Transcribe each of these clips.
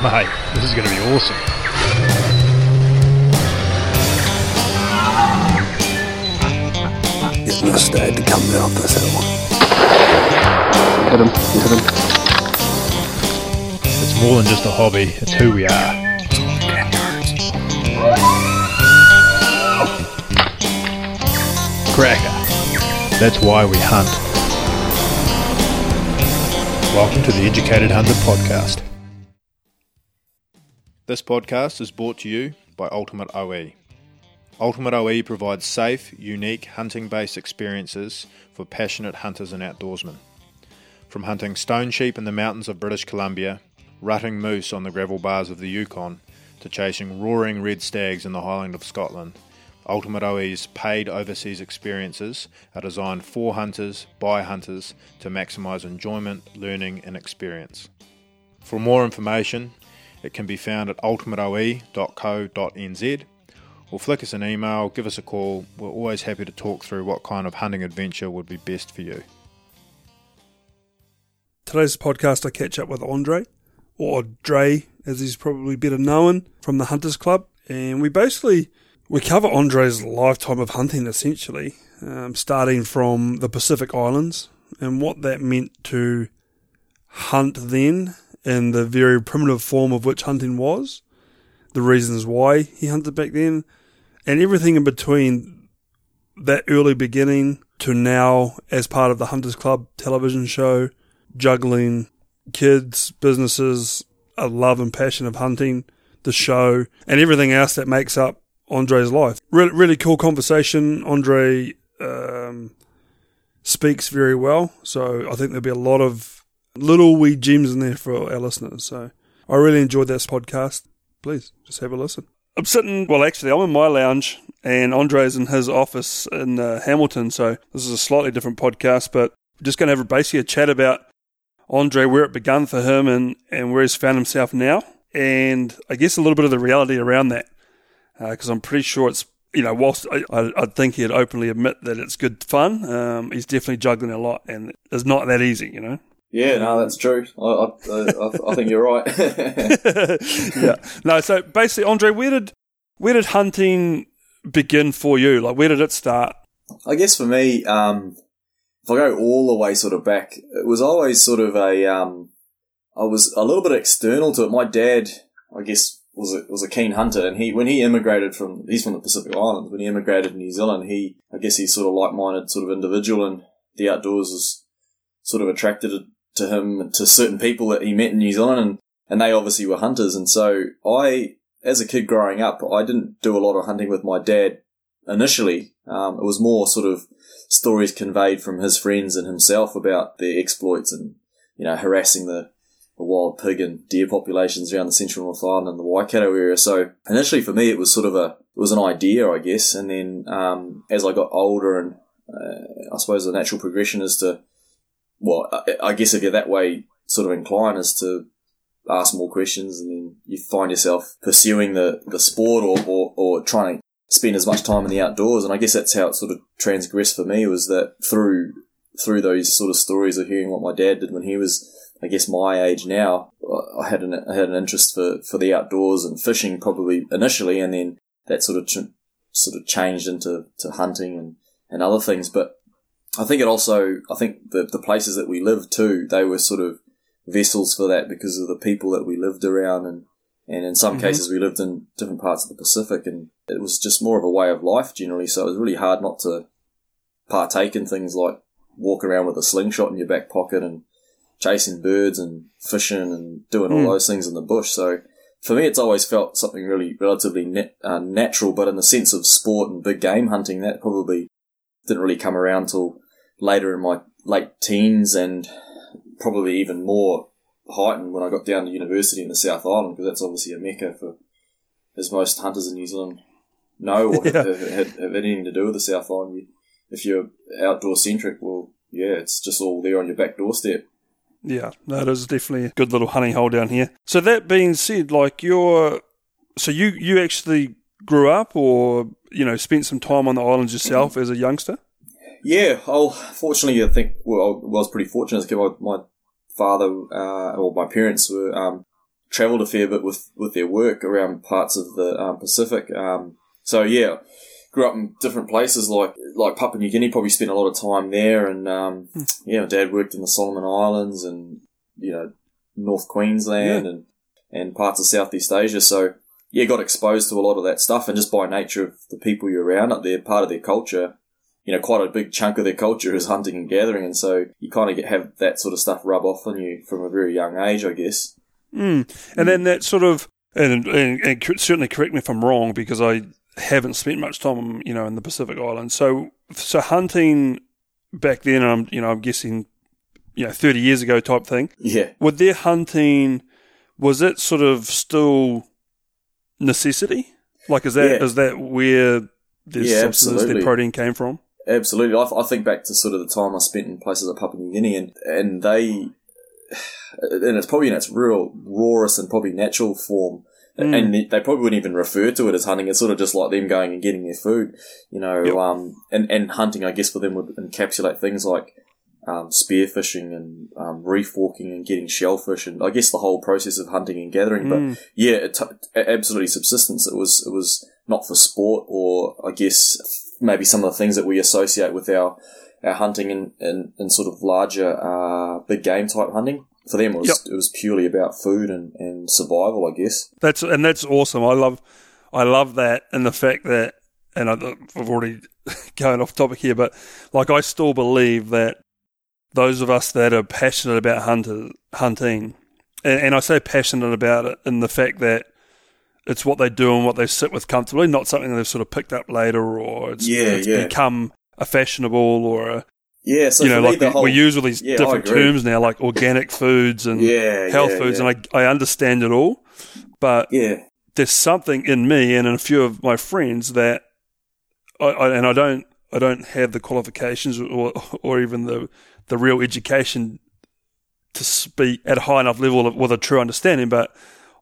Mate, this is going to be awesome. He's must have to come down this hill. Hit him. Hit him. It's more than just a hobby, it's who we are. Cracker. That's why we hunt. Welcome to the Educated Hunter podcast. This podcast is brought to you by Ultimate OE. Ultimate OE provides safe, unique hunting based experiences for passionate hunters and outdoorsmen. From hunting stone sheep in the mountains of British Columbia, rutting moose on the gravel bars of the Yukon, to chasing roaring red stags in the Highland of Scotland, Ultimate OE's paid overseas experiences are designed for hunters by hunters to maximise enjoyment, learning, and experience. For more information, it can be found at ultimateoe.co.nz or flick us an email, give us a call. We're always happy to talk through what kind of hunting adventure would be best for you. Today's podcast, I catch up with Andre, or Dre, as he's probably better known, from the Hunters Club, and we basically we cover Andre's lifetime of hunting, essentially, um, starting from the Pacific Islands and what that meant to hunt then, in the very primitive form of which hunting was, the reasons why he hunted back then, and everything in between that early beginning to now as part of the Hunters Club television show, juggling kids, businesses, a love and passion of hunting, the show, and everything else that makes up Andre's life. Really, really cool conversation. Andre um, speaks very well, so I think there'll be a lot of little wee gems in there for our listeners. So I really enjoyed this podcast. Please just have a listen. I'm sitting, well, actually, I'm in my lounge and Andre's in his office in uh, Hamilton. So this is a slightly different podcast, but we're just going to have basically a chat about Andre, where it began for him and, and where he's found himself now. And I guess a little bit of the reality around that. Because uh, I'm pretty sure it's, you know, whilst I, I, I, think he'd openly admit that it's good fun, um, he's definitely juggling a lot and it's not that easy, you know? Yeah, no, that's true. I, I, I think you're right. yeah. No, so basically, Andre, where did where did hunting begin for you? Like, where did it start? I guess for me, um, if I go all the way sort of back, it was always sort of a, um, I was a little bit external to it. My dad, I guess, was a, was a keen hunter, and he when he immigrated from he's from the Pacific Islands. When he immigrated to New Zealand, he I guess he's sort of like minded sort of individual, and the outdoors is sort of attracted to him to certain people that he met in New Zealand, and and they obviously were hunters, and so I. As a kid growing up, I didn't do a lot of hunting with my dad initially. Um, it was more sort of stories conveyed from his friends and himself about their exploits and, you know, harassing the, the wild pig and deer populations around the central North Island and the Waikato area. So initially for me, it was sort of a, it was an idea, I guess. And then, um, as I got older and, uh, I suppose the natural progression is to, well, I, guess if you're that way sort of inclined is to ask more questions and then you find yourself pursuing the, the sport or, or, or trying to spend as much time in the outdoors. And I guess that's how it sort of transgressed for me was that through through those sort of stories of hearing what my dad did when he was, I guess, my age now, I had an I had an interest for, for the outdoors and fishing probably initially, and then that sort of sort of changed into to hunting and, and other things. But I think it also I think the the places that we lived too, they were sort of vessels for that because of the people that we lived around and and in some mm-hmm. cases we lived in different parts of the Pacific and it was just more of a way of life generally. So it was really hard not to partake in things like walk around with a slingshot in your back pocket and chasing birds and fishing and doing all mm. those things in the bush. So for me, it's always felt something really relatively uh, natural, but in the sense of sport and big game hunting, that probably didn't really come around till later in my late teens and probably even more heightened when I got down to university in the South Island because that's obviously a mecca for as most hunters in New Zealand know or yeah. have, have, have, anything to do with the South Island. You, if you're outdoor centric, well, yeah, it's just all there on your back doorstep. Yeah, that is definitely a good little honey hole down here. So that being said, like you're, so you you actually grew up or you know spent some time on the islands yourself as a youngster. Yeah, oh, fortunately, I think well, I was pretty fortunate because my, my father uh, or my parents were um, travelled a fair bit with, with their work around parts of the um, Pacific. Um, so yeah, grew up in different places like like Papua New Guinea. Probably spent a lot of time there, and um, yeah, my dad worked in the Solomon Islands and you know North Queensland Yeah. and and parts of Southeast Asia. So yeah, got exposed to a lot of that stuff, and just by nature of the people you're around up there, part of their culture. You know, quite a big chunk of their culture is hunting and gathering, and so you kind of get have that sort of stuff rub off on you from a very young age, I guess. Mm. And then that sort of, and, and, and certainly correct me if I'm wrong because I haven't spent much time, you know, in the Pacific Islands. So, so hunting back then, I'm, you know, I'm guessing, you know, 30 years ago type thing. Yeah, With their hunting, was it sort of still necessity? Like, is that is Yeah. that where the Yeah, substance, their protein came from? Absolutely. I, I think back to sort of the time I spent in places like Papua New Guinea and, and they, and it's probably in its real rawest and probably natural form. And they probably wouldn't even refer to it as hunting. It's sort of just like them going and getting their food, you know, Yep. um, and, and hunting, I guess, for them would encapsulate things like, um, spearfishing and, um, reef walking and getting shellfish and I guess the whole process of hunting and gathering. But yeah, it t- absolutely subsistence. It was, it was not for sport or I guess maybe some of the things that we associate with our, our hunting and, and, and sort of larger, uh, big game type hunting. For them, it was, Yep. it was purely about food and, and survival, I guess. That's and that's awesome. I love, I love that, and the fact that, and I, I've already going off topic here, but like I still believe that those of us that are passionate about hunter, hunting, and, and I say passionate about it in the fact that it's what they do and what they sit with comfortably, not something they've sort of picked up later or it's, Yeah, it's yeah. become a fashionable or a, Yeah, so you know, like we, whole, we use all these Yeah, different terms now, like organic foods and Yeah, health yeah, foods, and I I understand it all, but yeah, there's something in me and in a few of my friends that I, I and I don't I don't have the qualifications or or even the the real education to speak at a high enough level of, with a true understanding, but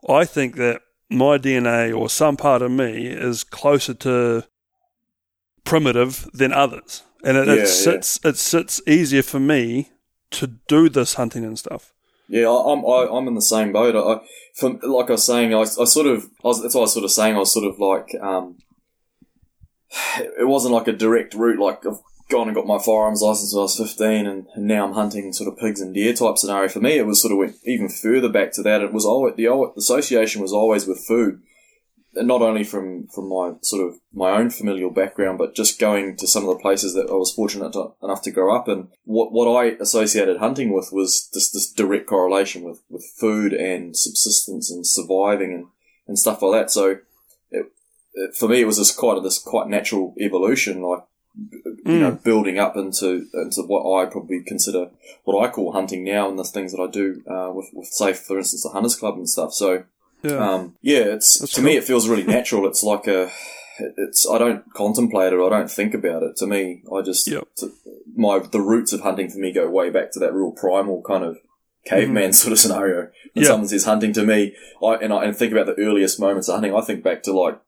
I think that my DNA or some part of me is closer to primitive than others, and it, Yeah, it yeah. sits it sits easier for me to do this hunting and stuff. yeah. I, I'm I, I'm in the same boat. I, I from like I was saying, I, I sort of I was, that's what I was sort of saying. I was sort of like um, it wasn't like a direct route. Like gone and got my firearms license when I was 15, and, and now I'm hunting sort of pigs and deer type scenario. For me, it was sort of went even further back to that. It was always the association was always with food. And not only from, from my sort of my own familial background, but just going to some of the places that I was fortunate to, enough to grow up in. What what I associated hunting with was this this direct correlation with, with food and subsistence and surviving and, and stuff like that. So for me, it was this quite this quite natural evolution, like you know, building up into into what I probably consider what I call hunting now, and the things that I do uh, with, with, say, for instance, the Hunters Club and stuff. So. Yeah. Um, yeah, it's That's to me it feels really natural. It's like a, it's I don't contemplate it. I don't think about it. To me, I just Yep. t- my the roots of hunting for me go way back to that real primal kind of caveman sort of scenario. When Mm-hmm. Someone says hunting to me, I and I and think about the earliest moments of hunting. I think back to like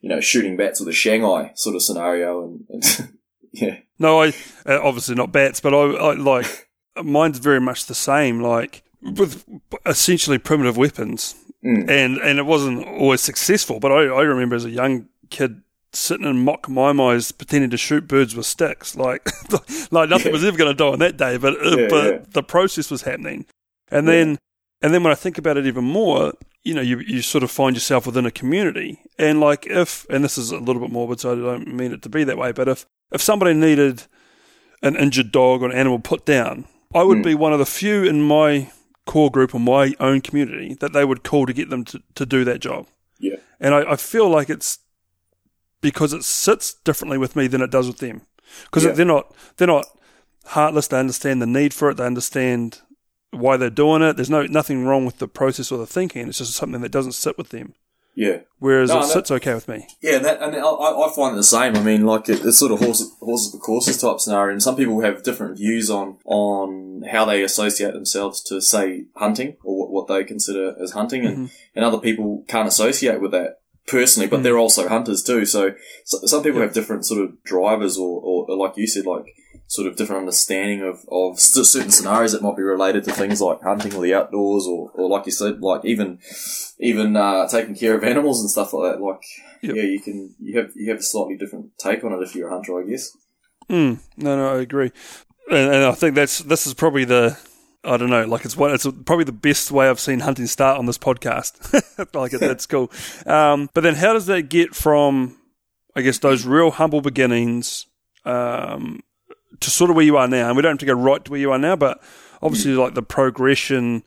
you know shooting bats with a Shanghai sort of scenario, and, and yeah, No, I uh, obviously not bats, but I, I like mine's very much the same. Like with essentially primitive weapons, Mm. and and it wasn't always successful. But I, I remember as a young kid sitting in maimais pretending to shoot birds with sticks. Like like nothing Yeah. was ever going to die on that day, but uh, Yeah, but yeah. the process was happening. And then and then when I think about it even more, you know, you you sort of find yourself within a community, and like if and this is a little bit morbid, so I don't mean it to be that way, but if if somebody needed an injured dog or an animal put down, I would Mm. be one of the few in my core group or my own community that they would call to get them to, to do that job. yeah, And I, I feel like it's because it sits differently with me than it does with them. Because Yeah. they're not they're not heartless. They understand the need for it. They understand why they're doing it. There's no nothing wrong with the process or the thinking. It's just something that doesn't sit with them. Yeah. Whereas No, it sits okay with me. Yeah, that, and I, I find it the same. I mean, like it, it's sort of horses, horses for courses type scenario, and some people have different views on on how they associate themselves to say hunting or what, what they consider as hunting, and mm-hmm. and other people can't associate with that personally, but they're mm. also hunters too. So, so some people have different sort of drivers, or, or, or like you said, like sort of different understanding of, of certain scenarios that might be related to things like hunting or the outdoors or, or like you said, like even, even, uh, taking care of animals and stuff like that. Like, Yep. yeah, you can, you have, you have a slightly different take on it if you're a hunter, I guess. Mm, no, no, I agree, and, and I think that's this is probably the I don't know, like it's one, it's probably the best way I've seen hunting start on this podcast. like it, that's cool. Um, but then how does that get from, I guess, those real humble beginnings um, to sort of where you are now? And we don't have to go right to where you are now, but obviously like the progression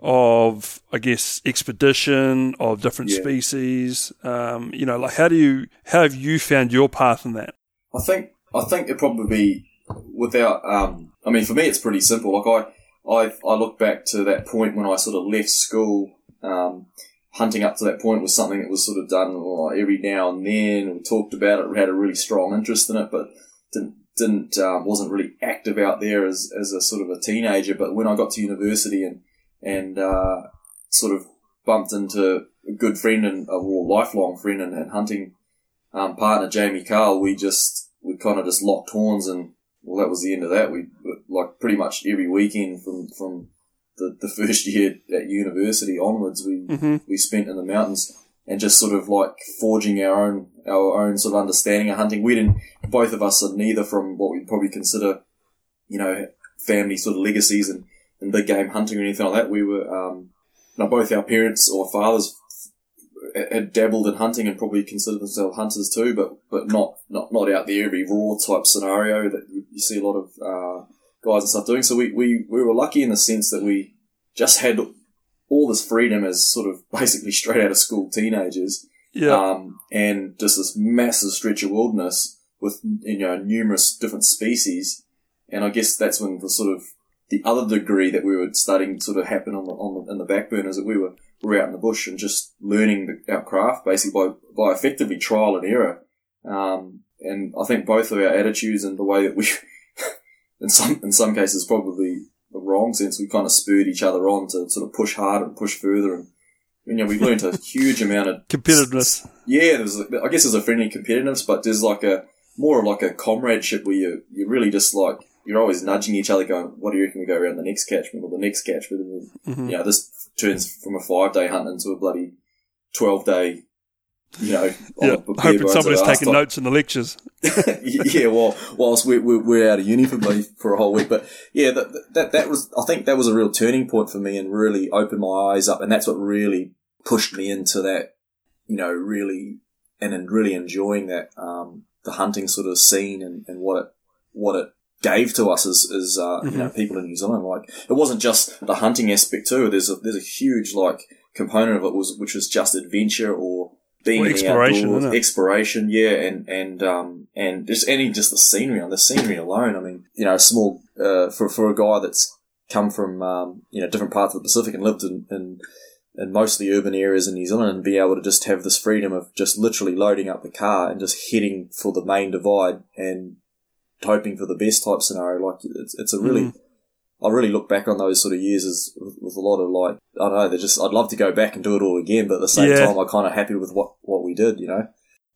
of, I guess, expedition of different Yeah. species. Um, you know, like how do you, how have you found your path in that? I think I think it probably be without. Um, I mean, for me, it's pretty simple. Like I, I, I look back to that point when I sort of left school. Um, hunting up to that point was something that was sort of done every now and then. We talked about it. We had a really strong interest in it, but didn't didn't um, wasn't really active out there as as a sort of a teenager. But when I got to university and and uh, sort of bumped into a good friend and a well, lifelong friend and, and hunting um, partner Jamie Carl, we just we kind of just locked horns and well, that was the end of that. We like pretty much every weekend from from the, the first year at university onwards, we Mm-hmm. we spent in the mountains and just sort of like forging our own our own sort of understanding of hunting. We didn't both of us are neither from what we'd probably consider, you know, family sort of legacies and, and big game hunting or anything like that. We were um, now both our parents or fathers had dabbled in hunting and probably considered themselves hunters too, but but not not not out there every raw type scenario that you, see a lot of uh, guys and stuff doing. So we, we we were lucky in the sense that we just had all this freedom as sort of basically straight out of school teenagers, Yeah. um, and just this massive stretch of wilderness with you know numerous different species. And I guess that's when the sort of the other degree that we were studying sort of happened on the on the, in the back burners that we were we were out in the bush and just learning the, our craft basically by by effectively trial and error. Um, and I think both of our attitudes and the way that we, in some in some cases, probably wrong sense, we kind of spurred each other on to sort of push harder and push further. And you know, we learned a huge amount of Competitiveness. yeah, there's I guess there's a friendly competitiveness, but there's like a more like a comradeship where you you're really just like you're always nudging each other, going, "What do you reckon we go around the next catchment or the next catchment?" And Mhm. you know, this turns from a five day hunt into a bloody twelve day. You know, Yeah. Hoping somebody's of our ass taking notes in the lectures. yeah, well, whilst we're, we're, we're out of uni for, for a whole week. But yeah, that, that, that was, I think that was a real turning point for me and really opened my eyes up. And that's what really pushed me into that, you know, really, and then really enjoying that, um, the hunting sort of scene and, and what it, what it gave to us as, as, uh, you know, people in New Zealand. Like, it wasn't just the hunting aspect too. There's a, there's a huge, like, component of it was, which was just adventure or, being Well, exploration, outdoors, exploration, yeah, and and um and just any just the scenery on the scenery alone. I mean, you know, a small uh, for for a guy that's come from um, you know different parts of the Pacific and lived in, in in mostly urban areas in New Zealand and be able to just have this freedom of just literally loading up the car and just heading for the main divide and hoping for the best type scenario. Like it's it's a really I really look back on those sort of years as with, with a lot of like I don't know. They're just I'd love to go back and do it all again, but at the same Yeah. time, I'm kind of happy with what what we did. You know.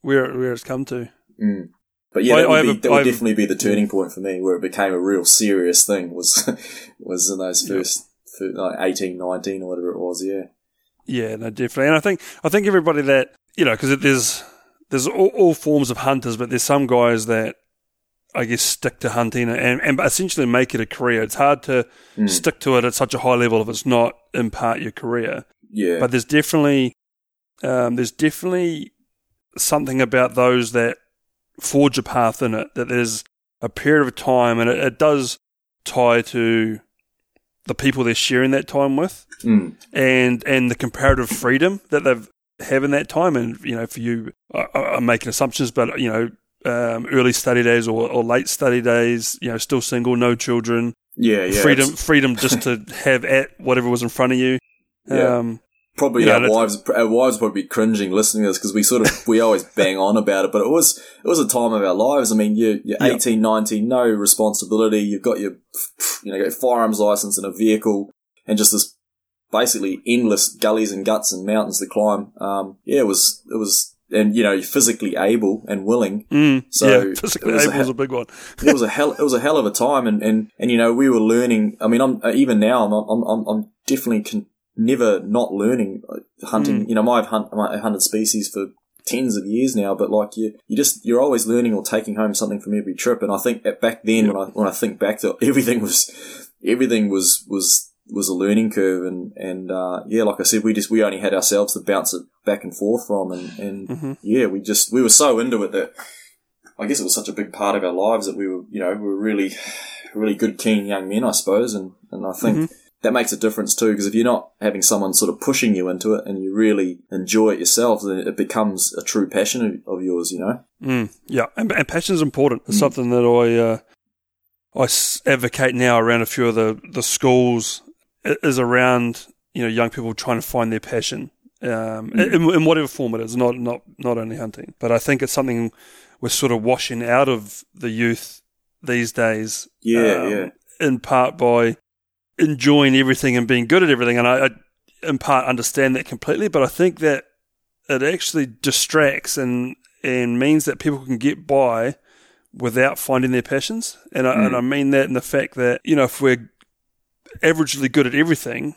Where where it's come to. Mm. But yeah, that would, I have be, a- that would I have a- definitely be the turning point for me, where it became a real serious thing. Was was in those first, fir- like 18, 19 or whatever it was. Yeah, Yeah, no, definitely. And I think I think everybody that you know, because there's there's all, all forms of hunters, but there's some guys that I guess stick to hunting and, and essentially make it a career. It's hard to Mm. stick to it at such a high level if it's not in part your career. yeah, But there's definitely um, there's definitely something about those that forge a path in it. That there's a period of time, and it, it does tie to the people they're sharing that time with Mm. and and the comparative freedom that they've have in that time. And you know, for you, I, I- I'm making assumptions, but you know, um, early study days or, or late study days, you know, still single, no children, yeah, yeah. freedom, freedom just to have at whatever was in front of you. Yeah. Um, Probably you know, our wives, our wives probably be cringing listening to this because we sort of we always bang on about it, but it was it was a time of our lives. I mean, you, you're Yeah. 18, 19, no responsibility. You've got your you know got your firearms license and a vehicle, and just this basically endless gullies and guts and mountains to climb. Um, yeah, it was it was and you know physically able and willing. Mm, So, yeah, physically was able was a big one. it was a hell it was a hell of a time and and and you know we were learning i mean i'm uh, even now i'm i'm i'm, I'm definitely con- never not learning uh, hunting you know i've hunt, I've hunted species for tens of years now but like you you just you're always learning or taking home something from every trip and i think back then when i when i think back to everything was everything was was was a learning curve and and uh, yeah like i said we just we only had ourselves to bounce it back and forth from and and yeah we just we were so into it that I guess it was such a big part of our lives that we were, you know, we were really, really good, keen young men, I suppose, and and I think that makes a difference too. Because if you're not having someone sort of pushing you into it, and you really enjoy it yourself, then it becomes a true passion of, of yours, you know. Mm, yeah, and, and passion is important. It's something that I uh, I advocate now around a few of the the schools is around you know young people trying to find their passion um, in, in whatever form it is, not not not only hunting, but I think it's something we're sort of washing out of the youth these days. Yeah, um, yeah. In part by enjoying everything and being good at everything, and I, I in part understand that completely, but I think that it actually distracts and and means that people can get by without finding their passions. And I, and I mean that in the fact that you know if we're averagely good at everything,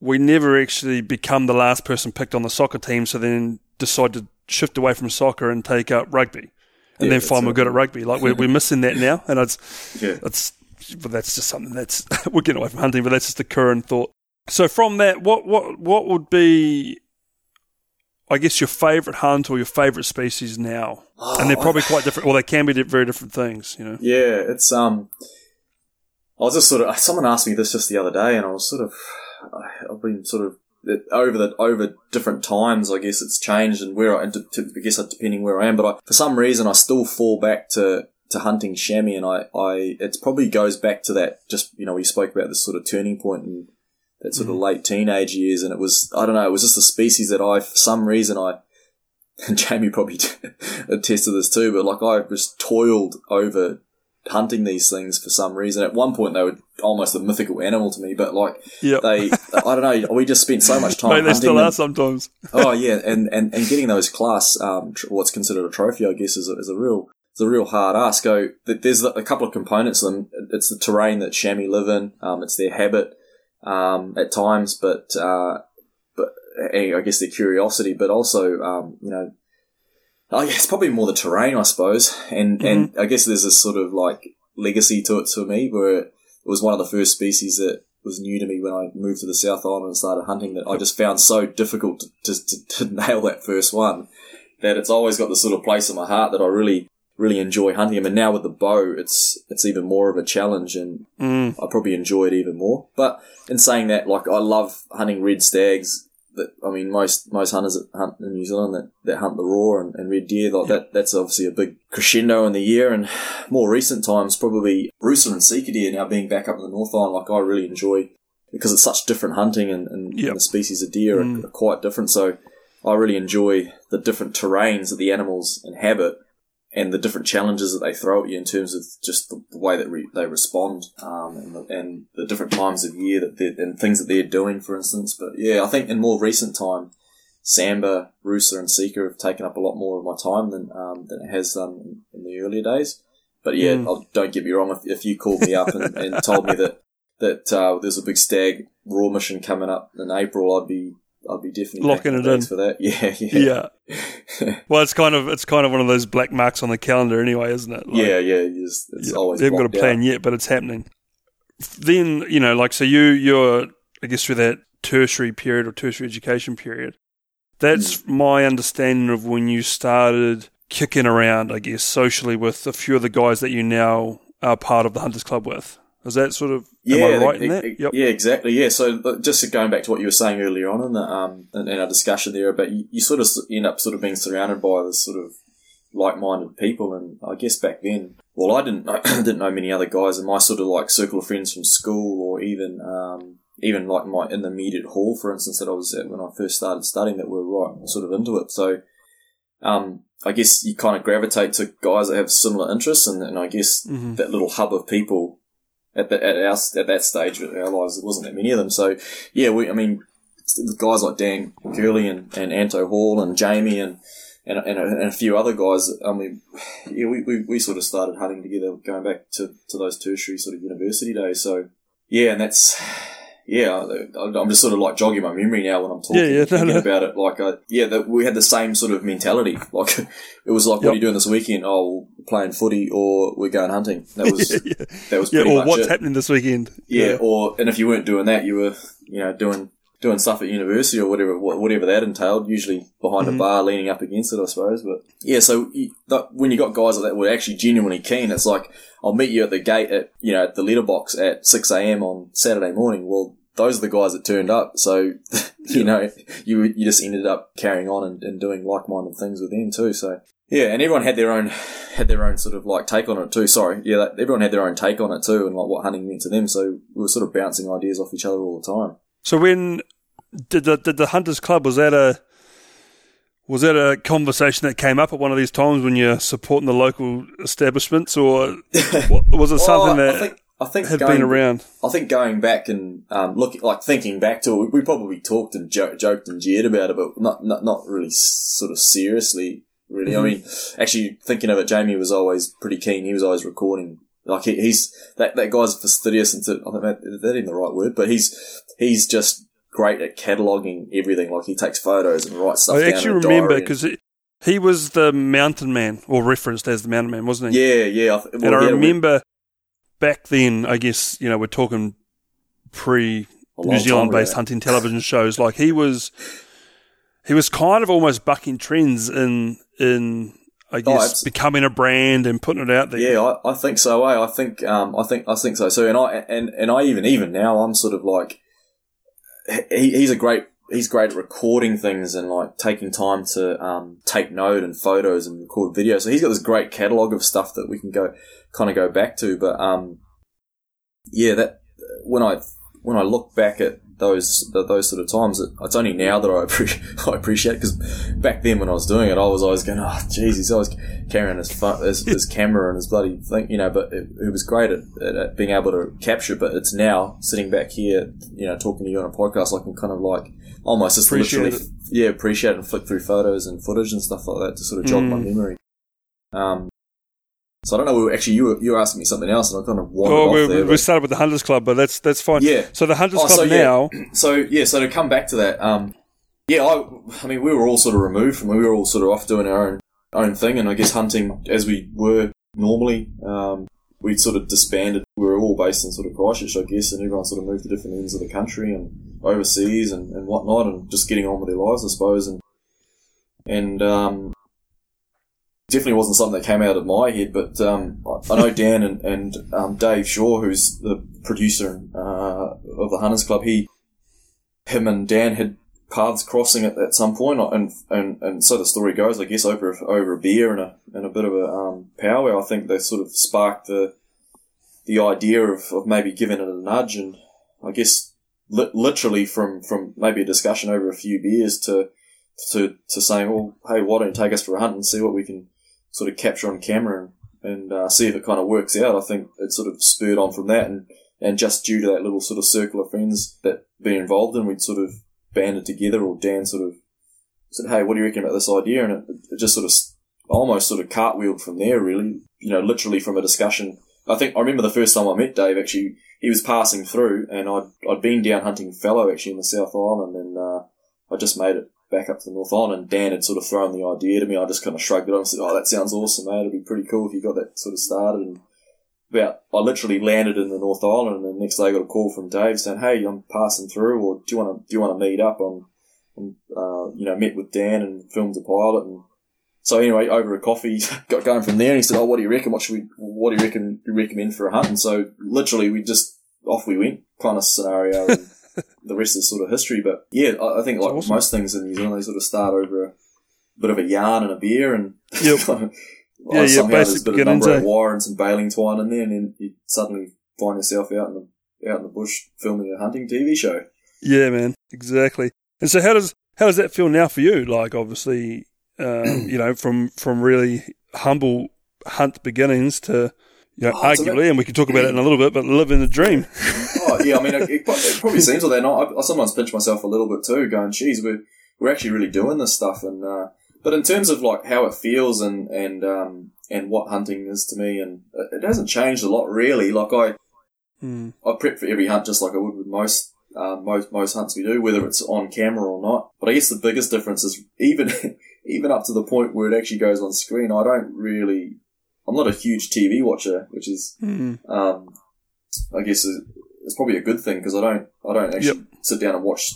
we never actually become the last person picked on the soccer team. So then decide to shift away from soccer and take up rugby, and Yeah, then find we're good at rugby. Like we're, we're missing that now, and it's Yeah. it's but that's just something that's we're getting away from hunting, but that's just the current thought. So from that, what what what would be, I guess, your favourite hunt or your favourite species now? and they're probably quite different. Well, they can be very different things, you know. Yeah, it's um. I was just sort of. Someone asked me this just the other day, and I was sort of. I've been sort of over the over different times. I guess it's changed, and where I, and to, I guess depending where I am, but I, for some reason I still fall back to to hunting chamois, and I I it probably goes back to that. Just you know, we spoke about this sort of turning point and that sort of mm-hmm. late teenage years, and it was I don't know, it was just a species that I for some reason I and Jamie probably attested this too, but like I just toiled over hunting these things for some reason. At one point, they were almost a mythical animal to me, but like Yep. they, I don't know, we just spent so much time Mate, they hunting still them. are sometimes. oh yeah, and, and, and getting those class, um, tr- what's considered a trophy, I guess, is a, is a real, it's a real hard ask. Go, th- there's a couple of components. to them. It's the terrain that chamois live in. Um, it's their habit, um, at times, but, uh, but eh, I guess their curiosity, but also, um, you know, I guess probably more the terrain, I suppose, and and I guess there's this sort of like legacy to it to me, where it was one of the first species that was new to me when I moved to the South Island and started hunting. That I just found so difficult to, to, to nail that first one that it's always got this sort of place in my heart that I really really enjoy hunting them. And now with the bow, it's it's even more of a challenge, and Mm. I probably enjoy it even more. But in saying that, like I love hunting red stags. That I mean, most most hunters that hunt in New Zealand that, that hunt the roar and, and red deer, like that, that's obviously a big crescendo in the year. And more recent times, probably rusa and sika deer now being back up in the North Island, like I really enjoy because it's such different hunting and, and, Yep. and the species of deer are, mm. are quite different. So I really enjoy the different terrains that the animals inhabit and the different challenges that they throw at you in terms of just the, the way that re- they respond um, and, the, and the different times of year that they're, and things that they're doing, for instance. But yeah, I think in more recent time, Sambar, Rusa, and Sika have taken up a lot more of my time than um, than it has done in, the earlier days. But yeah, I'll- don't get me wrong. If, if you called me up and, and told me that that uh, there's a big stag roar mission coming up in April, I'd be I'd be definitely Locking it in. for that. Yeah, yeah, Yeah. well, it's kind of it's kind of one of those black marks on the calendar, anyway, isn't it? Like, yeah, yeah. It's, it's Yeah, always they haven't got a plan out. yet, but it's happening. Then you know, like so, you you're I guess through that tertiary period or tertiary education period. That's Hmm. my understanding of when you started kicking around, I guess, socially with a few of the guys that you now are part of the Hunters Club with. Is that sort of Yeah, am I right in e- that? e- Yep. yeah, exactly. Yeah, so just going back to what you were saying earlier on in the um in, in our discussion there about you, you sort of end up sort of being surrounded by this sort of like-minded people, and I guess back then, well, I didn't know, didn't know many other guys in my sort of like circle of friends from school, or even um even like my in the immediate hall, for instance, that I was at when I first started studying, that were right sort of into it. So, um, I guess you kind of gravitate to guys that have similar interests, and, and I guess Mhm. that little hub of people at the, at our at that stage of our lives, there wasn't that many of them. So yeah, we I mean, guys like Dan Gurley and, and Anto Hall and Jamie and and, and, a, and a few other guys. I mean, yeah, we, we, we sort of started hunting together going back to, to those tertiary sort of university days. So yeah, and that's yeah, I'm just sort of like jogging my memory now when I'm talking, Yeah, yeah, no, no. about it. Like, uh, yeah, that we had the same sort of mentality. Like, it was like, what are you doing this weekend? Oh, playing footy or we're going hunting. That was yeah, that was yeah. Or much what's it. happening this weekend? Yeah, or and if you weren't doing that, you were you know doing doing stuff at university or whatever whatever that entailed. Usually behind a mm-hmm. bar, leaning up against it, I suppose. But yeah, so you, that, when you got guys like that were actually genuinely keen, it's like I'll meet you at the gate at you know at the letterbox at six a.m. on Saturday morning. Well. Those are the guys that turned up, so you know you you just ended up carrying on and, and doing like-minded things with them too. So yeah, and everyone had their own had their own sort of like take on it too. Sorry, yeah, everyone had their own take on it too, and like what hunting meant to them. So we were sort of bouncing ideas off each other all the time. So when did the did the Hunters Club was that a was that a conversation that came up at one of these times when you're supporting the local establishments, or was it something that I think I think had going, been around? I think going back and um, looking like thinking back to it, we probably talked and jo- joked and jeered about it, but not not not really sort of seriously. Really, I mean, actually thinking of it, Jamie was always pretty keen. He was always recording. Like he, he's that that guy's fastidious and I think that, is that even the right word, but he's he's just great at cataloging everything. Like he takes photos and writes stuff. I actually remember and- because he, was the mountain man, or referenced as the mountain man, wasn't he? yeah, yeah. I th- and well, I he had remember back then. I guess you know we're talking pre New Zealand based hunting television shows. Like he was, he was kind of almost bucking trends in in I guess it's- becoming a brand and putting it out there. Yeah, I, I think so. Eh? I think um, I think I think so. So, and I and and I even even now I'm sort of like he, he's a great he's great at recording things and like taking time to um, take note and photos and record video. So he's got this great catalog of stuff that we can go kind of go back to. But um, yeah, that when I when I look back at those th- those sort of times, it's only now that I, appre- I appreciate because back then when I was doing it, I was always going, oh, jeez, he's always carrying his, phone, his, his camera and his bloody thing, you know. But it, it was great at, at, at being able to capture. But it's now sitting back here, you know, talking to you on a podcast, I can kind of like almost just Appreciate literally, it. yeah, appreciate and flick through photos and footage and stuff like that to sort of jog my Mm. memory. Um, so I don't know. Actually, you were you were asking me something else, and I kind of wandered Oh, off we, there. we started with the Hunters Club, but that's that's fine. Yeah. So the Hunters Oh, Club so, yeah. now, So yeah, so to come back to that, um, yeah, I, I mean, we were all sort of removed from. We were all sort of off doing our own own thing, and I guess hunting as we were normally. Um, we sort of disbanded. We were all based in sort of Christchurch, I guess, and everyone sort of moved to different ends of the country and overseas and, and whatnot, and just getting on with their lives, I suppose. And and um, definitely wasn't something that came out of my head, but um, I know Dan and, and um, Dave Shaw, who's the producer uh, of the Hunters Club, he, him and Dan had paths crossing at, at some point, and, and and so the story goes, I guess, over over a beer and a and a bit of a um, powwow. I think they sort of sparked the the idea of, of maybe giving it a nudge, and I guess li- literally from from maybe a discussion over a few beers to to to saying, well, hey, why don't you take us for a hunt and see what we can sort of capture on camera and, uh, see if it kind of works out. I think it sort of spurred on from that, and and just due to that little sort of circle of friends that been involved in, we'd sort of banded together, or Dan sort of said, "Hey, what do you reckon about this idea?" And it, it just sort of almost sort of cartwheeled from there, really. You know, literally from a discussion. I think I remember the first time I met Dave. Actually, he was passing through, and I'd I'd been down hunting fallow actually in the South Island, and uh, I just made it back up to the North Island, and Dan had sort of thrown the idea to me. I just kind of shrugged it off and said, "Oh, that sounds awesome, mate. It'd be pretty cool if you got that sort of started." And about I literally landed in the North Island, and the next day I got a call from Dave saying, "Hey, I'm passing through, or do you want to do you want to meet up?" On uh, you know, met with Dan and filmed the pilot, and so anyway, over a coffee, got going from there. And he said, "Oh, what do you reckon? What should we? What do you reckon? You recommend for a hunt?" And so literally, we just off we went, kind of scenario. And the rest is sort of history. But yeah, I, I think like awesome. most things in New Zealand, they sort of start over a bit of a yarn and a beer, and Yep. well, Yeah, yeah, somehow there's a bit number of eh? wire and some baling twine in there, and then you suddenly find yourself out in the out in the bush filming a hunting TV show. yeah, man, exactly. And so how does how does that feel now for you? Like obviously, um, you know, from from really humble hunt beginnings to you know, Oh, arguably, and we can talk about it in a little bit, but living the dream. Yeah, I mean, it, it, it probably seems like that. And I, I sometimes pinch myself a little bit too, going, "Geez, we're we're actually really doing this stuff." And uh, but in terms of like how it feels and and um, and what hunting is to me, and it hasn't changed a lot really. Like I Mm. I prep for every hunt just like I would with most uh, most most hunts we do, whether it's on camera or not. But I guess the biggest difference is even even up to the point where it actually goes on screen. I don't really. I'm not a huge TV watcher, which is Mm. um, I guess is- it's probably a good thing because I don't I don't actually sit down and watch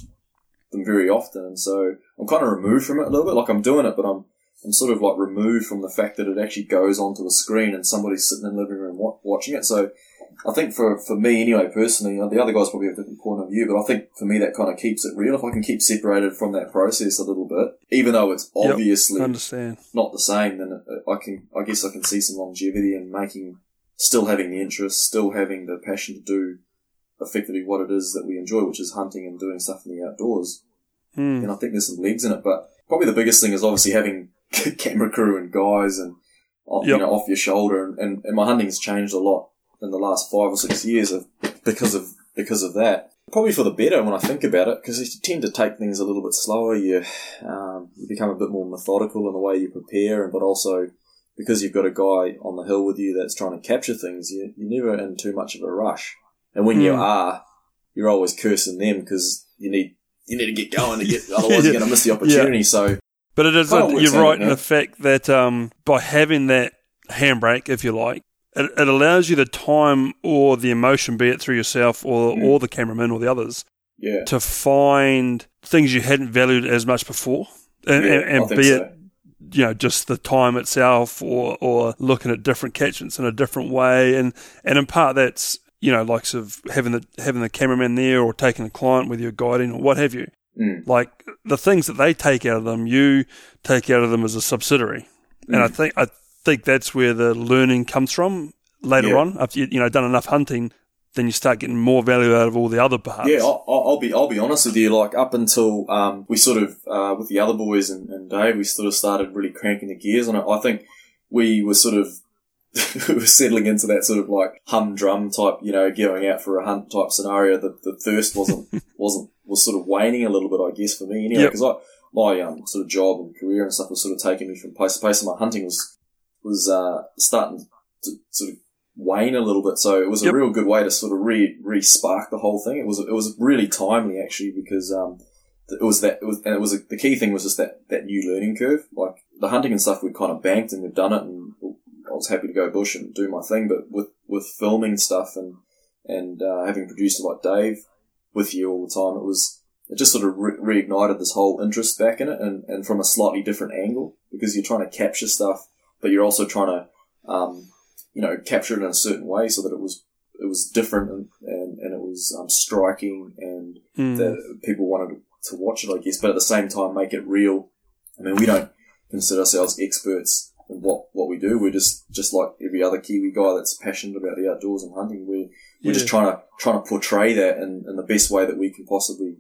them very often, and so I'm kind of removed from it a little bit. Like I'm doing it, but I'm I'm sort of like removed from the fact that it actually goes onto a screen and somebody's sitting in the living room wa- watching it. So I think for for me anyway, personally, uh, the other guys probably have a different point of view, but I think for me that kind of keeps it real. If I can keep separated from that process a little bit, even though it's Yep. obviously Understand. not the same, then I can, I guess I can see some longevity in making, still having the interest, still having the passion to do effectively what it is that we enjoy, which is hunting and doing stuff in the outdoors. Mm. And I think there's some legs in it, but probably the biggest thing is obviously having camera crew and guys and, uh, you know, off your shoulder. And, and, and my hunting's changed a lot in the last five or six years of, because of, because of that. Probably for the better when I think about it, because you tend to take things a little bit slower. You, um, you become a bit more methodical in the way you prepare, but also because you've got a guy on the hill with you that's trying to capture things, you, you're never in too much of a rush. And when you Hmm. are, you're always cursing them because you need you need to get going to get otherwise you're going to miss the opportunity. So But it is, Kinda you're right in the fact that um, by having that handbrake, if you like, it, it allows you the time or the emotion, be it through yourself or, Mm. or the cameraman or the others, yeah, to find things you hadn't valued as much before. And, yeah, and, and be so. it, you know, just the time itself or, or looking at different catchments in a different way. And, and in part, that's, you know, likes of having the, having the cameraman there or taking a client with you guiding or what have you. Mm. Like the things that they take out of them, you take out of them as a subsidiary. And I think, I think that's where the learning comes from later Yeah. on. After you, you know, done enough hunting, then you start getting more value out of all the other parts. Yeah, I'll, I'll I'll be I'll be honest with you. Like up until um, we sort of uh, with the other boys and, and Dave, we sort of started really cranking the gears on it. I think we were sort of we were settling into that sort of like humdrum type, you know, going out for a hunt type scenario. The, the thirst wasn't wasn't was sort of waning a little bit, I guess, for me anyway. Yep. Because I my um, sort of job and career and stuff was sort of taking me from place to place, and my hunting was was uh, starting to sort of wane a little bit. So it was Yep. a real good way to sort of re re spark the whole thing. It was it was really timely actually because um, it was that it was and it was the key thing was just that that new learning curve. Like the hunting and stuff, we'd kind of banked and we'd done it, and I was happy to go bush and do my thing. But with with filming stuff and and uh, having produced like Dave with you all the time, it was it just sort of re- reignited this whole interest back in it, and, and from a slightly different angle because you're trying to capture stuff, but you're also trying to um, you know capture it in a certain way so that it was it was different and, and, and it was um, striking and Mm. that people wanted to watch it, I guess, but at the same time make it real. I mean, we don't consider ourselves experts what, what we do. We're just, just like every other Kiwi guy that's passionate about the outdoors and hunting. We're, we're just trying to, trying to portray that in, in the best way that we can possibly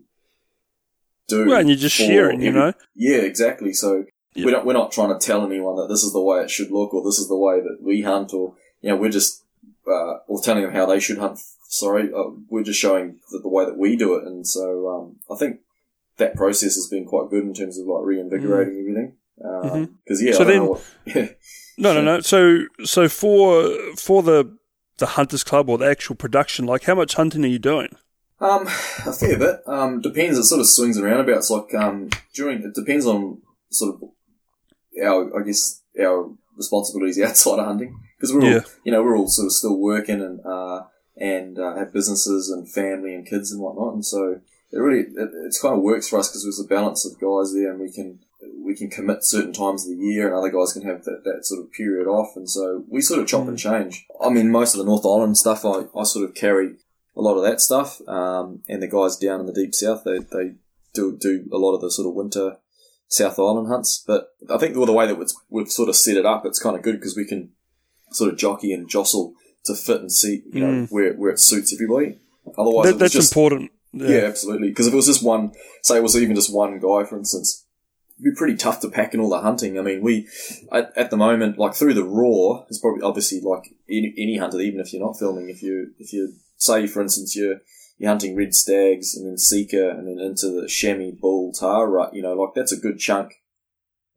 do. Well, and you're just sharing, you know? Yeah, exactly. So Yeah. we don't, we're not trying to tell anyone that this is the way it should look or this is the way that we hunt or, you know, we're just, uh, or telling them how they should hunt. Sorry, uh, we're just showing the, the way that we do it. And so, um, I think that process has been quite good in terms of like reinvigorating everything. Um 'cause Mhm. yeah, So then- what, yeah. No, no, no. So, so for for the the hunters club or the actual production, like how much hunting are you doing? Um, a fair bit. Um, depends. It sort of swings and roundabouts. Like um, during it depends on sort of our, I guess, our responsibilities outside of hunting because we're all, you know, we're all sort of still working and uh, and uh, have businesses and family and kids and whatnot. And so it really it, it's kind of works for us because there's a balance of guys there, and we can we can commit certain times of the year, and other guys can have that, that sort of period off. And so we sort of chop and change. I mean, most of the North Island stuff, I, I sort of carry a lot of that stuff. Um, and the guys down in the deep south, they, they do, do a lot of the sort of winter South Island hunts. But I think the way that we've sort of set it up, it's kind of good because we can sort of jockey and jostle to fit and see, you know, where, where it suits everybody. Otherwise, That, that's just, important. yeah, absolutely. Because if it was just one, say it was even just one guy, for instance, be pretty tough to pack in all the hunting. I mean, we, at, at the moment, like through the roar, is probably obviously like any, any hunter, even if you're not filming, if you, if you say, for instance, you're, you're hunting red stags and then sika and then into the chamois bull tahr rut, you know, like that's a good chunk.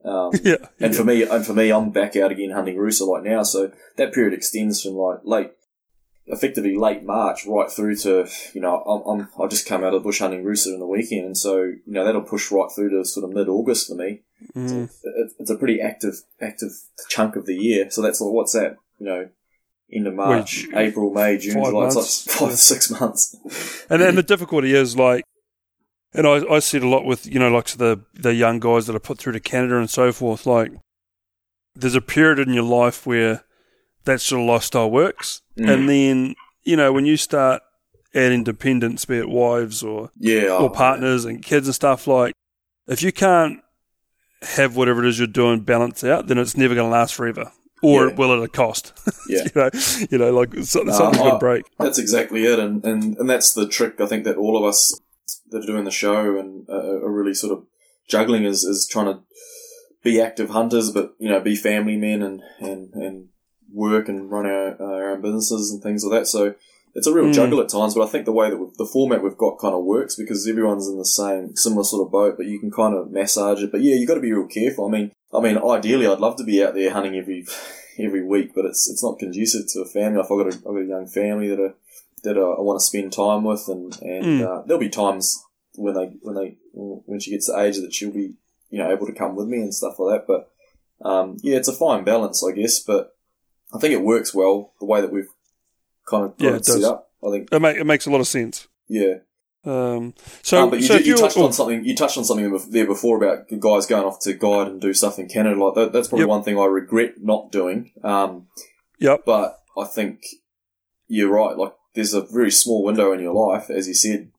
Um, Yeah, and yeah. for me, and for me, I'm back out again hunting rusa like now. So that period extends from like late, effectively late March right through to you know I'm, I'm I just come out of bush hunting rooster in the weekend, and so you know that'll push right through to sort of mid August for me. Mm. It, it's a pretty active active chunk of the year. So that's like, what's that? You know. End of March, April, May, June, July. It's months. like five, six months. And and the difficulty is like, and I I see it a lot with you know like the the young guys that are put through to Canada and so forth. Like, there's a period in your life where that sort of lifestyle works, Mm. and then you know when you start adding dependents, be it wives or Yeah. or partners and kids and stuff like, if you can't have whatever it is you're doing balance out, then it's never going to last forever. Or Yeah. will at a cost? Yeah. you know, you know, like so, No, something's going to break. That's exactly it, and, and, and that's the trick. I think that all of us that are doing the show and uh, are really sort of juggling is, is trying to be active hunters, but you know, be family men and and, and work and run our, our own businesses and things like that. So it's a real Mm. juggle at times. But I think the way that we've, the format we've got kind of works because everyone's in the same similar sort of boat, but you can kind of massage it. But yeah, you've got to be real careful. I mean, I mean, ideally, I'd love to be out there hunting every every week, but it's it's not conducive to a family. I've got a, I've got a young family that are that uh, I want to spend time with, and and Mm. uh, there'll be times when they when they when she gets to age that she'll be you know able to come with me and stuff like that. But um, yeah, it's a fine balance, I guess. But I think it works well the way that we've kind of got Yeah, it, set does. up. I think It, make, it makes a lot of sense. yeah. Um, so, Um, but you, so did- you you touched oh, on something. You touched on something there before about guys going off to guide and do stuff in Canada. Like that, that's probably Yep. one thing I regret not doing. Um, Yep. But I think you're right. Like there's a very small window in your life, as you said.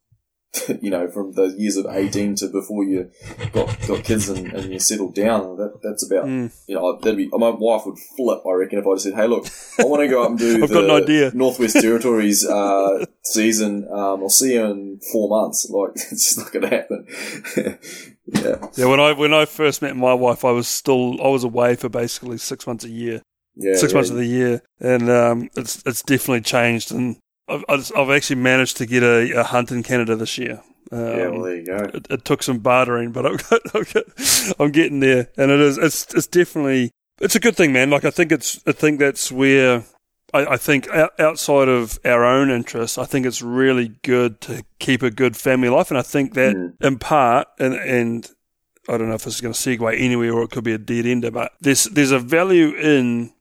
You know, from the years of 18 to before you got got kids and, and you settled down. That that's about Mm. you know that'd be my wife would flip. I reckon if I just said, "Hey, look, I want to go up and do I've the idea." Northwest Territories uh, season. Um, I'll see you in four months." Like it's just not going to happen. yeah, Yeah, when I when I first met my wife, I was still I was away for basically six months a year, yeah, six yeah. months of the year, and um, it's it's definitely changed. And I've I've actually managed to get a, a hunt in Canada this year. Um, Yeah, well, there you go. it, it took some bartering, but I've got, I've got, I'm getting there, and it is it's it's definitely it's a good thing, man. Like I think it's I think that's where I, I think outside of our own interests, I think it's really good to keep a good family life, and I think that Mm. in part, and and I don't know if this is going to segue anywhere or it could be a dead ender, but there's there's a value in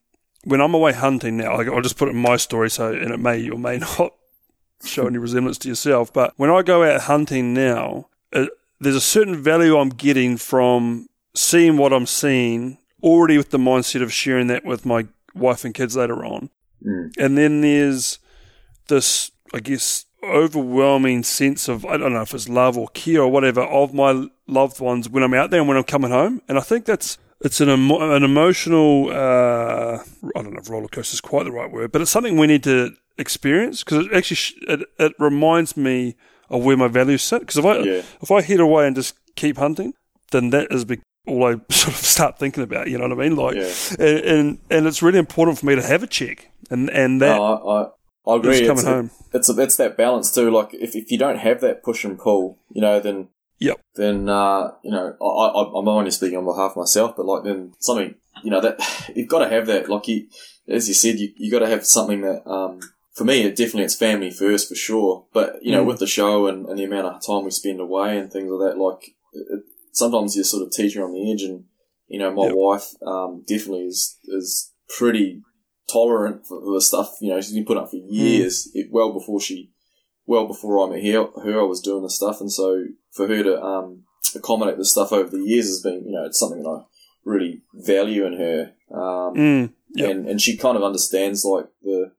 when I'm away hunting now. I'll just put it in my story, so and it may or may not show any resemblance to yourself. But when I go out hunting now, uh, there's a certain value I'm getting from seeing what I'm seeing already with the mindset of sharing that with my wife and kids later on. Mm. And then there's this, I guess, overwhelming sense of, I don't know if it's love or care or whatever, of my loved ones when I'm out there and when I'm coming home. And I think that's, it's an, emo- an emotional, uh, I don't know if roller coaster is quite the right word, but it's something we need to experience because it actually, sh- it, it reminds me of where my values sit. Because if I, Yeah. if I head away and just keep hunting, then that is be- all I sort of start thinking about. You know what I mean? Like, Yeah. and, and and it's really important for me to have a check, and and that No, I, I, I agree. is coming It's, home. it's a, it's that balance too. Like if, if you don't have that push and pull, you know, then Yep. then uh, you know, I, I, I'm only speaking on behalf of myself, but like then something, you know, that you've got to have that. Like you, as you said, you you got to have something that. Um, for me, it definitely it's family first for sure. But you know, Mm. with the show and, and the amount of time we spend away and things like that, like it, sometimes you're sort of teetering on the edge. And you know, my Yep. wife um, definitely is is pretty tolerant for the stuff. You know, she's been putting up for years, it, well before she, well before I met her, her, I was doing the stuff, and so for her to um, accommodate this stuff over the years has been, you know, it's something that I really value in her. Um, Mm, yep. and and she kind of understands like the,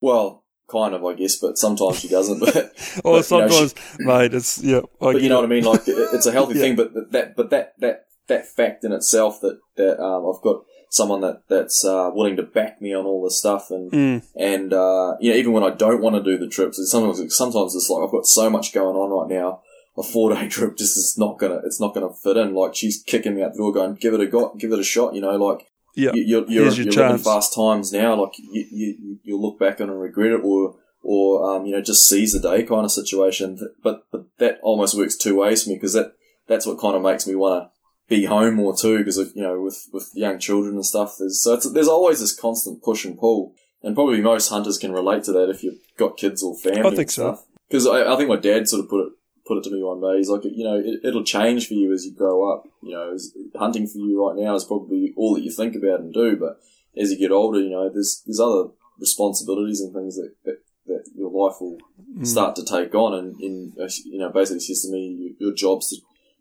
well, kind of I guess, but sometimes she doesn't. But oh, but, you know, sometimes, mate, it's yeah. I but you know it. what I mean. Like it- it's a healthy Yeah. thing, but that but that that that fact in itself that that um, I've got someone that that's uh, willing to back me on all this stuff and Mm, and uh, you know even when I don't want to do the trips, it's sometimes sometimes it's like I've got so much going on right now. A four day trip just is not gonna it's not gonna fit in. Like she's kicking me out the door, going give it a go, give it a shot. You know, like yeah. you, you're you're, your you're living fast times now. Like you, you you'll look back on and regret it, or or um, you know just seize the day kind of situation. But but that almost works two ways for me because that that's what kind of makes me want to be home more too because you know with with young children and stuff. There's so it's, there's always this constant push and pull, and probably most hunters can relate to that if you've got kids or family. I think so. Because I, I think my dad sort of put it put it to me one day. He's like, you know, it, it'll change for you as you grow up. You know, hunting for you right now is probably all that you think about and do, but as you get older, you know, there's there's other responsibilities and things that, that, that your life will start to take on, and, uh, you know, basically, it's just to me, your, your job's to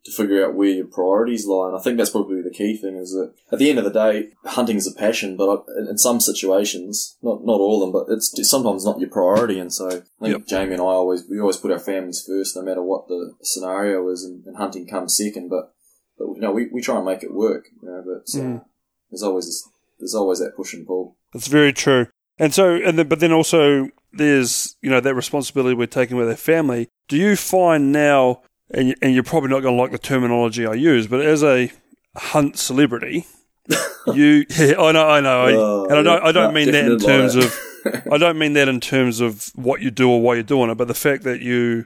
to figure out where your priorities lie. And I think that's probably key thing is that at the end of the day, hunting is a passion, but in some situations, not not all of them, but it's sometimes not your priority. And so I think Yep. Jamie and I always we always put our families first, no matter what the scenario is, and, and hunting comes second. But but you know, we, we try and make it work. You know, but uh, Mm. there's always this, there's always that push and pull. That's very true. And so, and then, but then also there's you know that responsibility we're taking with our family. Do you find now, and and you're probably not going to like the terminology I use, but as a hunt celebrity, you yeah, I know, I know, I, Oh, and I don't, I don't mean that in terms of, I don't mean that in terms of what you do or why you're doing it, but the fact that you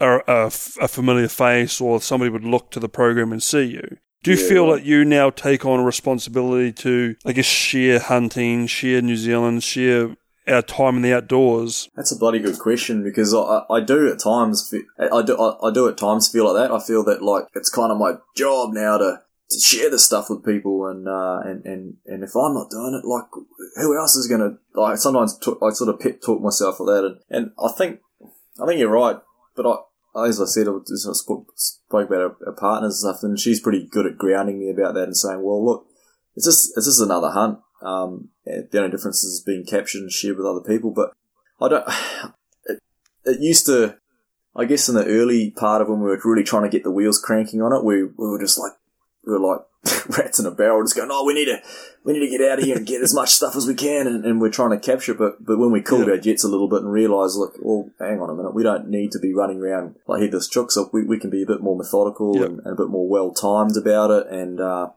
are a familiar face or somebody would look to the program and see you. Do you Yeah, feel right. that you now take on a responsibility to, I guess, share hunting, share New Zealand, share our time in the outdoors? That's a bloody good question because I, I- I do at times I do I, I do at times feel like that. I feel that like it's kind of my job now to, to share this stuff with people and uh, and and and if I'm not doing it, like who else is gonna? Like sometimes I sort of pep talk myself with that, and, and I think I think you're right, but I. As I said, I spoke, about our partners and stuff, and she's pretty good at grounding me about that and saying, "Well, look, it's just it's just another hunt. Um, the only difference is being captured and shared with other people. But I don't. It, it used to, I guess, in the early part of when we were really trying to get the wheels cranking on it, we, we were just like we were like rats in a barrel, just going, "Oh, we need to we need to get out of here and get as much stuff as we can," and, and we're trying to capture. But but when we cooled Yeah. our jets a little bit and realised, look, well, hang on a minute, we don't need to be running around like headless chooks. So we, we can be a bit more methodical Yep. and, and a bit more well timed about it, and uh,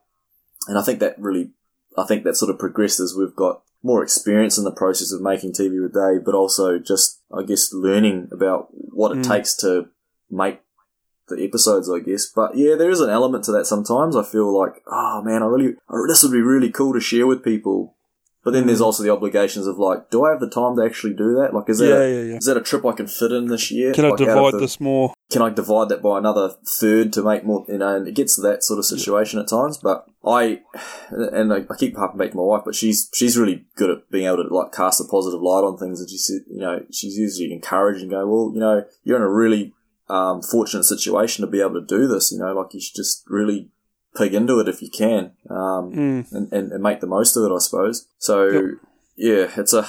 and I think that really, I think that sort of progresses. we've got more experience in the process of making TV with Dave, but also just, I guess, learning about what it Mm. takes to make the episodes, I guess. But yeah, there is an element to that sometimes. I feel like, oh man, I really, this would be really cool to share with people. But then Mm. there's also the obligations of like, do I have the time to actually do that? Like, is that, Yeah, a, yeah, yeah. is that a trip I can fit in this year? Can I Like, of divide the- this more? can I divide that by another third to make more, you know, and it gets to that sort of situation at times. But I, and I, I keep harping back to my wife, but she's, she's really good at being able to like cast a positive light on things. And she said, you know, she's usually encouraged and go, well, you know, you're in a really, um, fortunate situation to be able to do this, you know, like you should just really pig into it if you can, um, Mm. and, and, and make the most of it, I suppose. So, Yep. yeah, it's a,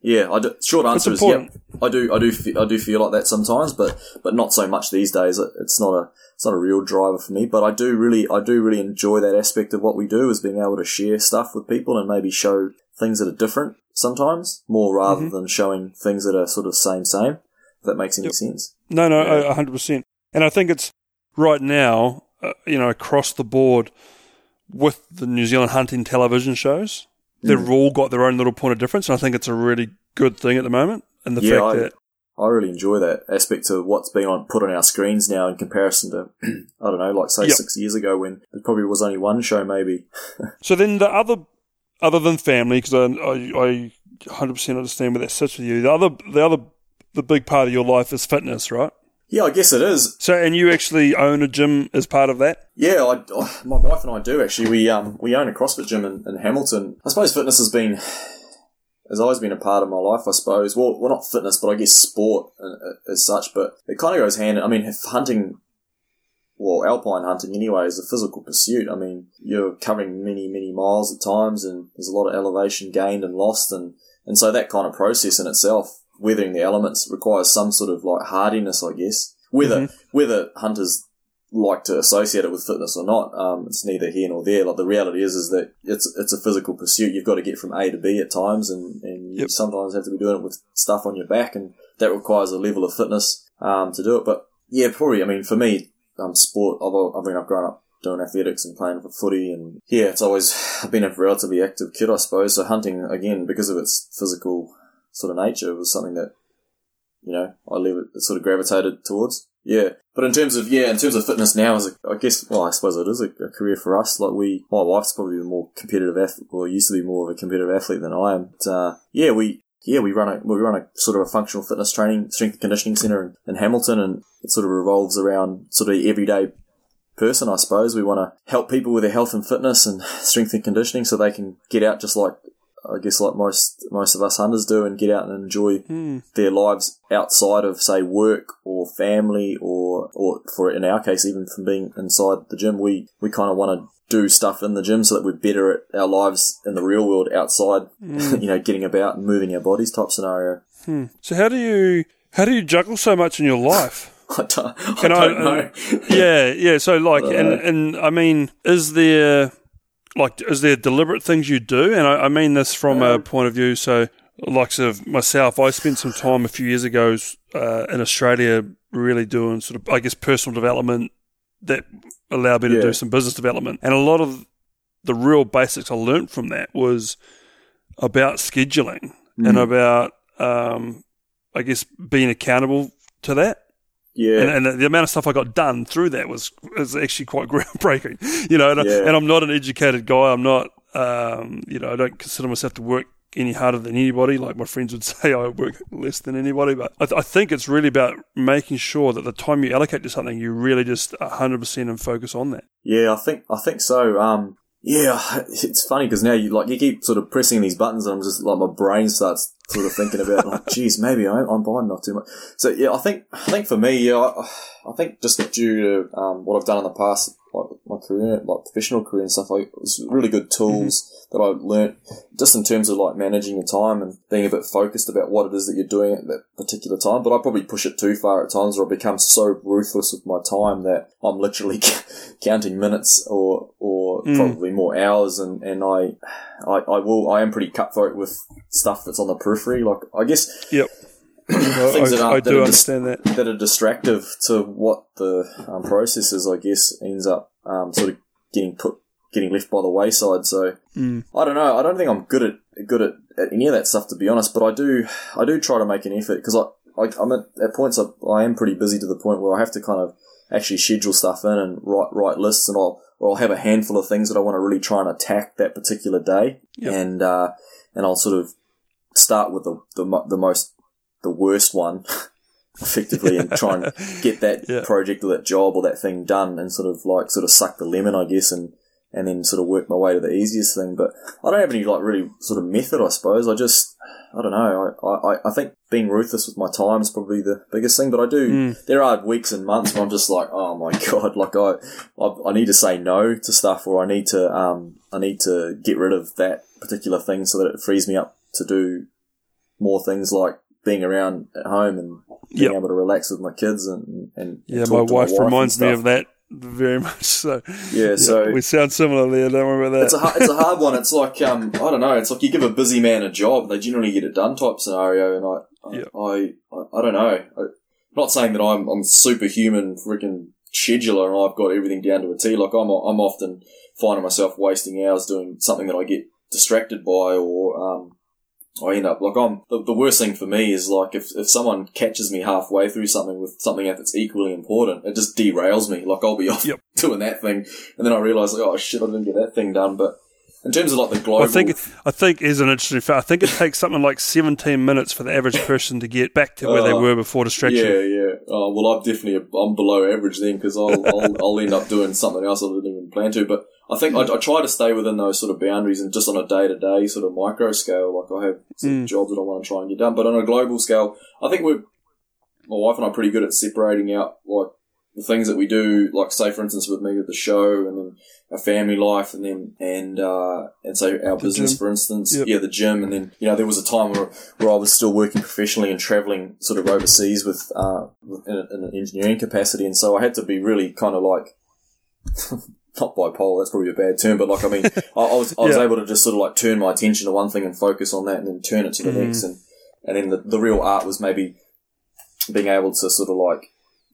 yeah, I do, short answer is, important. I do, I do, fe- I do feel like that sometimes, but but not so much these days. It- It's not a, it's not a real driver for me. But I do really, I do really enjoy that aspect of what we do, is being able to share stuff with people and maybe show things that are different sometimes, more rather Mm-hmm. than showing things that are sort of same same. If that makes any Yep. sense. No, no, Yeah. a hundred percent. And I think it's right now, uh, you know, across the board with the New Zealand hunting television shows, they've Mm. all got their own little point of difference, and I think it's a really good thing at the moment. And the Yeah, fact I- that I really enjoy that aspect of what's been on put on our screens now in comparison to I don't know, like say Yep. six years ago when there probably was only one show maybe. So then the other, other than family, because I, I, I 100% understand where that sits with you. The other, the other, the big part of your life is fitness, right? Yeah, I guess it is. So, and you actually own a gym as part of that. Yeah, I, oh, my wife and I do actually. We um we own a CrossFit gym in, in Hamilton. I suppose fitness has been has always been a part of my life. I suppose. Well, well, not fitness, but I guess sport uh, as such. But it kind of goes hand. I mean, if hunting, well, alpine hunting anyway, is a physical pursuit. I mean, you're covering many many miles at times, and there's a lot of elevation gained and lost, and and so that kind of process in itself, weathering the elements, requires some sort of like hardiness, I guess. Whether whether hunters like to associate it with fitness or not. Um, it's neither here nor there. Like the reality is, is that it's it's a physical pursuit. You've got to get from A to B at times, and and you Yep. sometimes have to be doing it with stuff on your back, and that requires a level of fitness um, to do it. But yeah, probably. I mean, for me, um, sport. I've, I mean, I've grown up doing athletics and playing for footy, and yeah, it's always I've been a relatively active kid, I suppose. So hunting again because of its physical sort of nature was something that you know I sort of gravitated towards. Yeah, but in terms of yeah, in terms of fitness now, is I guess well, I suppose it is a, a, career for us. Like we, my wife's probably a more competitive athlete, or used to be more of a competitive athlete than I am. But, uh, yeah, we yeah we run a we run a sort of a functional fitness training strength and conditioning center in, in Hamilton, and it sort of revolves around sort of everyday person, I suppose. We want to help people with their health and fitness and strength and conditioning so they can get out just like I guess like most most of us hunters do, and get out and enjoy Mm. their lives outside of say work or family or or for in our case even from being inside the gym. We we kind of want to do stuff in the gym so that we're better at our lives in the real world outside. you know, getting about and moving our bodies type scenario. So how do you how do you juggle so much in your life? I don't, I don't know. yeah, yeah. So like, and Uh. and I mean, is there like is there deliberate things you do? And I, I mean this from a point of view. So, like, sort of myself, I spent some time a few years ago uh, in Australia, really doing sort of, I guess, personal development that allowed me to Yeah. do some business development, and a lot of the real basics I learned from that was about scheduling and about, um, I guess, being accountable to that yeah, and, and the amount of stuff I got done through that was was actually quite groundbreaking. You know, and, Yeah. and I'm not an educated guy. I'm not, um, you know, I don't consider myself to work any harder than anybody. Like my friends would say, I work less than anybody. But I, th- I think it's really about making sure that the time you allocate to something, you really just 100% and focus on that. Yeah, I think I think so. Um, yeah, it's funny because now you like you keep sort of pressing these buttons, and I'm just like my brain starts sort of thinking about like, geez, maybe I'm, I'm buying not too much. So yeah, I think I think for me, yeah, I, I think just due to um, what I've done in the past, like my career, like professional career and stuff, like it was really good tools that I learnt just in terms of like managing your time and being a bit focused about what it is that you're doing at that particular time. But I probably push it too far at times or I become so ruthless with my time that I'm literally counting minutes or, or probably more hours. And, and I, I, I will, I am pretty cutthroat with stuff that's on the periphery. Like, I guess Yep. I, Things that aren't- I that do are just- understand that. that are distractive to what the um, process is, I guess, ends up um, sort of getting put, getting left by the wayside. So Mm. I don't know. I don't think I'm good at good at, at any of that stuff to be honest. But I do, I do try to make an effort because I, I, I'm at, at points I, I am pretty busy to the point where I have to kind of actually schedule stuff in and write write lists and I'll or I'll have a handful of things that I want to really try and attack that particular day, Yep. and uh, and I'll sort of start with the the, the most the worst one effectively and try and get that Yeah. project or that job or that thing done and sort of like sort of suck the lemon I guess and and then sort of work my way to the easiest thing but I don't have any like really sort of method I suppose I just I don't know. I, I, I think being ruthless with my time is probably the biggest thing but I do there are weeks and months where I'm just like oh my god like I, I I need to say no to stuff or I need to um I need to get rid of that particular thing so that it frees me up to do more things like being around at home and being Yep. able to relax with my kids and and Yeah, my talk to wife reminds me of that very much. So, Yeah, so we sound similar there. Don't worry about that. it's a it's a hard one. It's like um I don't know. It's like you give a busy man a job, they generally get it done type scenario, and I I Yep. I, I, I don't know. I, not saying that I'm I'm superhuman freaking scheduler and I've got everything down to a T. Like I'm I'm often finding myself wasting hours doing something that I get distracted by or um I end up like I'm the, the worst thing for me is like if, if someone catches me halfway through something with something that's equally important, it just derails me. Like I'll be off Yep. doing that thing, and then I realise like oh shit, I didn't get that thing done. But in terms of like the global, I think I think is an interesting fact. I think it takes something like 17 minutes for the average person to get back to where they Uh, were before distraction. yeah, yeah. Oh well, I'm definitely I'm below average then because I'll, I'll I'll end up doing something else I didn't even plan to. But I think I, I try to stay within those sort of boundaries and just on a day to day sort of micro scale. Like I have some jobs that I want to try and get done, but on a global scale, I think we're my wife and I are pretty good at separating out like the things that we do. Like say for instance with me with the show and then our family life and then and uh and so our business gym. for instance Yep. yeah the gym and then you know there was a time where where I was still working professionally and traveling sort of overseas with uh in, in an engineering capacity and so I had to be really kind of like not bipolar that's probably a bad term but like I mean I, I was I was Yeah. able to just sort of like turn my attention to one thing and focus on that and then turn it to the Mm. next and and then the, the real art was maybe being able to sort of like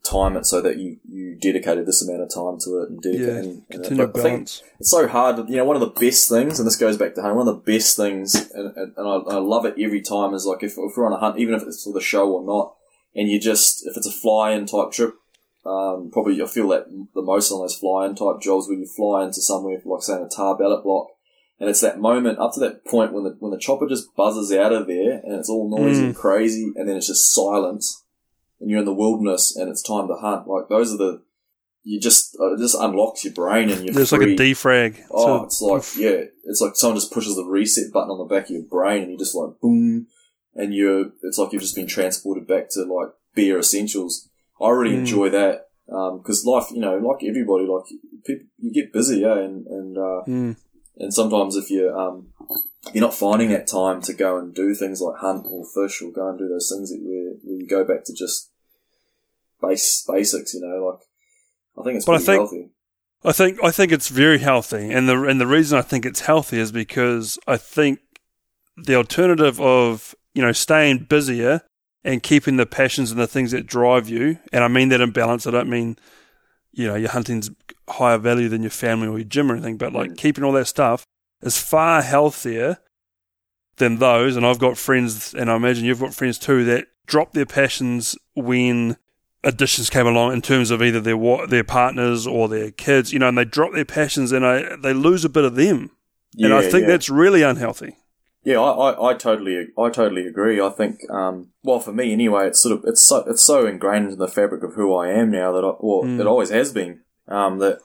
time it so that you, you dedicated this amount of time to it and Yeah, dedicate and, and continue think balance. it's so hard. You know, one of the best things, and this goes back to hunting. One of the best things, and, and, and I, I love it every time, is like if, if we're on a hunt, even if it's for the show or not, and you just if it's a fly-in type trip, Um, probably I feel that the most on those fly-in type jobs where you fly into somewhere like say in a tahr ballot block, and it's that moment up to that point when the when the chopper just buzzes out of there and it's all noisy and crazy, and then it's just silence, and you're in the wilderness and it's time to hunt. Like those are the you just uh, it just unlocks your brain and you're There's free. like a defrag. Oh, So- it's like yeah, it's like someone just pushes the reset button on the back of your brain, and you're just like boom, and you're it's like you've just been transported back to like bare essentials. I really Mm. enjoy that because life, you know, like everybody, like people, you get busy, yeah, and and uh, Mm. and sometimes if you um, you're not finding that time to go and do things like hunt or fish or go and do those things that where, where you go back to just base basics, you know, like I think it's But I think- healthy. I think I think it's very healthy, and the and the reason I think it's healthy is because I think the alternative of you know staying busier and keeping the passions and the things that drive you, and I mean that in balance. I don't mean you know your hunting's higher value than your family or your gym or anything, but like Mm. keeping all that stuff is far healthier than those. And I've got friends, and I imagine you've got friends too that drop their passions when additions came along in terms of either their their partners or their kids, you know, and they drop their passions and I, they lose a bit of them. and I think yeah. that's really unhealthy. Yeah, I, I, I totally, I totally agree. I think, um, well, for me anyway, it's sort of, it's so, it's so ingrained in the fabric of who I am now that I, well, Mm. it always has been. Um, that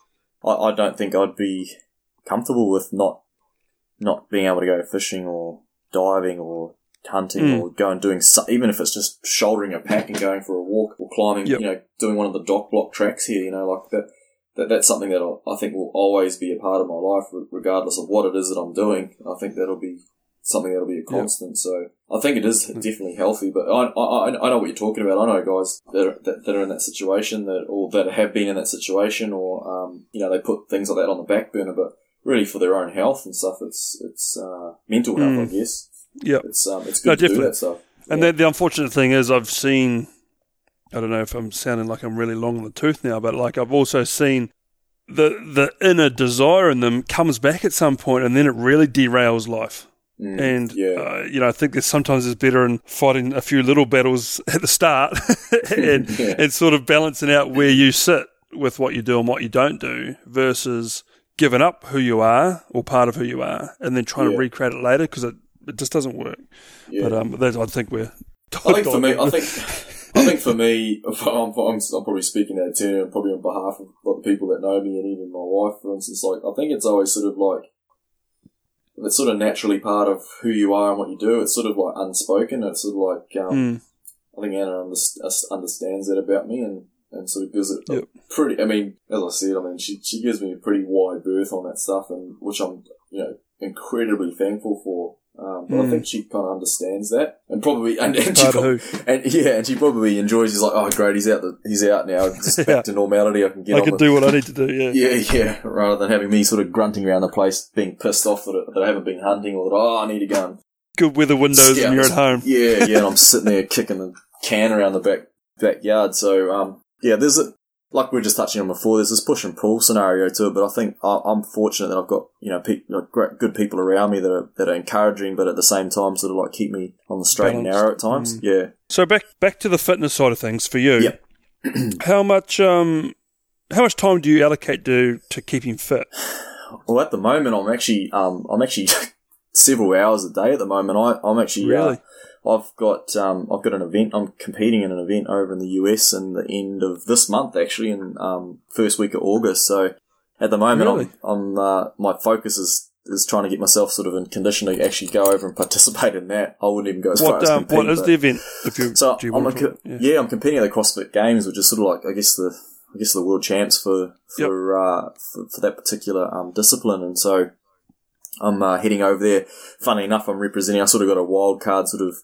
I, I don't think I'd be comfortable with not, not being able to go fishing or diving or hunting Mm. or going doing so, even if it's just shouldering a pack and going for a walk or climbing, Yep. you know, doing one of the dock block tracks here, you know, like that. That, that's something that I I think will always be a part of my life, regardless of what it is that I'm doing. I think that'll be something that'll be a constant. So I think it is definitely healthy. But I, I, I know what you're talking about. I know guys that are, that, that are in that situation that or that have been in that situation, or um, you know, they put things like that on the back burner. But really, for their own health and stuff, it's it's uh, mental health, I guess. Yeah. It's um, it's good No, to do that stuff. And Yeah. the, the unfortunate thing is, I've seen, I don't know if I'm sounding like I'm really long in the tooth now, but like I've also seen the the inner desire in them comes back at some point, and then it really derails life. Mm, And yeah, uh, you know, I think there's sometimes it's better in fighting a few little battles at the start, and Yeah. and sort of balancing out where you sit with what you do and what you don't do, versus giving up who you are or part of who you are, and then trying to recreate it later because it, it just doesn't work. yeah. But um, I think we're. I think for me, I think, I think for me, I'm, I'm, I'm probably speaking out of turn, and probably on behalf of a lot of people that know me, and even my wife, for instance. Like, I think it's always sort of like it's sort of naturally part of who you are and what you do. It's sort of like unspoken. It's sort of like um, Mm. I think Anna underst- understands that about me, and and sort of gives it a Yep. pretty. I mean, as I said, I mean, she she gives me a pretty wide berth on that stuff, and which I'm you know incredibly thankful for. Um, but I Mm. think she kind of understands that, and probably and, and she prob- and yeah, and she probably enjoys. She's like, oh great, he's out. The, he's out now. Just Yeah. back to normality. I can get I can with do what I need to do. Yeah. yeah, yeah. Rather than having me sort of grunting around the place, being pissed off that, that I haven't been hunting or that oh I need a gun. Good weather windows scout and you're at home. Yeah, yeah. And I'm sitting there kicking the can around the back backyard. So um, yeah, there's a like we were just touching on before. There's this push and pull scenario to it, but I think I'm fortunate that I've got you know pe- good people around me that are that are encouraging, but at the same time sort of like keep me on the straight and narrow at times. Yeah. So back back to the fitness side of things for you. Yep. how much um how much time do you allocate to to keeping fit? Well, at the moment, I'm actually um, I'm actually several hours a day at the moment. I, I'm actually Really? uh, I've got um, I've got an event. I'm competing in an event over in the US in the end of this month, actually, in um, first week of August. So at the moment, Really? I'm, I'm uh, my focus is is trying to get myself sort of in condition to actually go over and participate in that. I wouldn't even go as far What as um, compete. what is the event? You so I'm co- yeah. yeah. I'm competing at the CrossFit Games, which is sort of like I guess the I guess the world champs for for uh, for, for that particular um, discipline, and so I'm uh, heading over there. Funny enough, I'm representing. I sort of got a wild card, sort of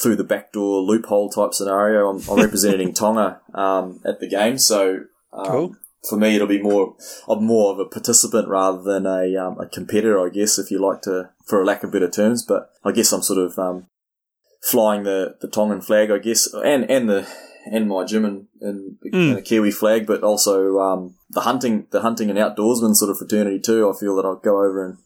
through the backdoor loophole type scenario. I'm, I'm representing Tonga um, at the game, so um, Cool. for me, it'll be more of more of a participant rather than a um, a competitor, I guess, if you like to, for a lack of better terms. But I guess I'm sort of um, flying the, the Tongan flag, I guess, and and the and my gym and, and, the, Mm. and the Kiwi flag, but also um, the hunting the hunting and outdoorsman sort of fraternity too. I feel that I'll go over and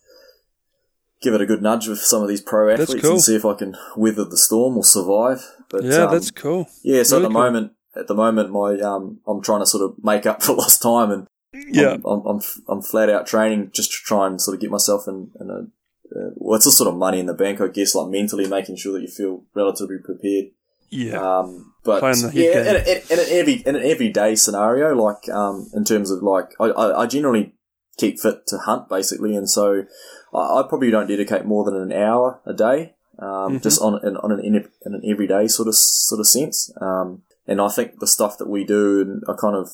give it a good nudge with some of these pro athletes cool. and see if I can weather the storm or survive. But Yeah, um, that's cool. yeah, so Really at the cool. moment, at the moment, my um, I'm trying to sort of make up for lost time, and Yeah. I'm, I'm, I'm, I'm flat out training just to try and sort of get myself in, in a uh, well, it's a sort of money in the bank, I guess, like mentally making sure that you feel relatively prepared. Yeah. Um, but Playing the head yeah, in, in, in an every in an everyday scenario, like um, in terms of like, I, I, I generally keep fit to hunt basically, and so I, I probably don't dedicate more than an hour a day, um, Mm-hmm. just on in, on an in, an everyday sort of sort of sense. Um, and I think the stuff that we do, and I kind of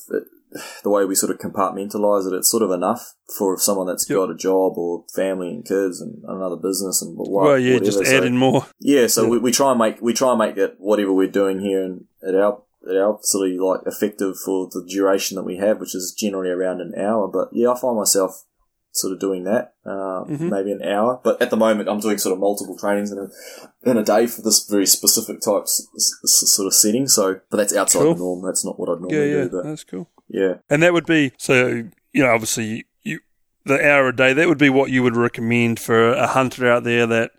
the way we sort of compartmentalize it, it's sort of enough for someone that's Yep. got a job or family and kids and another business and what, well, yeah, just whatever. add So- in more. yeah, so Yeah. We, we try and make we try and make that whatever we're doing here and at our at our facility like effective for the duration that we have, which is generally around an hour. But yeah, I find myself sort of doing that, uh, Mhm. maybe an hour. But at the moment, I'm doing sort of multiple trainings in a in a day for this very specific type s- s- sort of setting. So, but that's outside Cool. the norm. That's not what I'd Yeah, normally yeah, do. But that's cool. yeah, And that would be so. You know, obviously, you the hour a day. That would be what you would recommend for a hunter out there. That,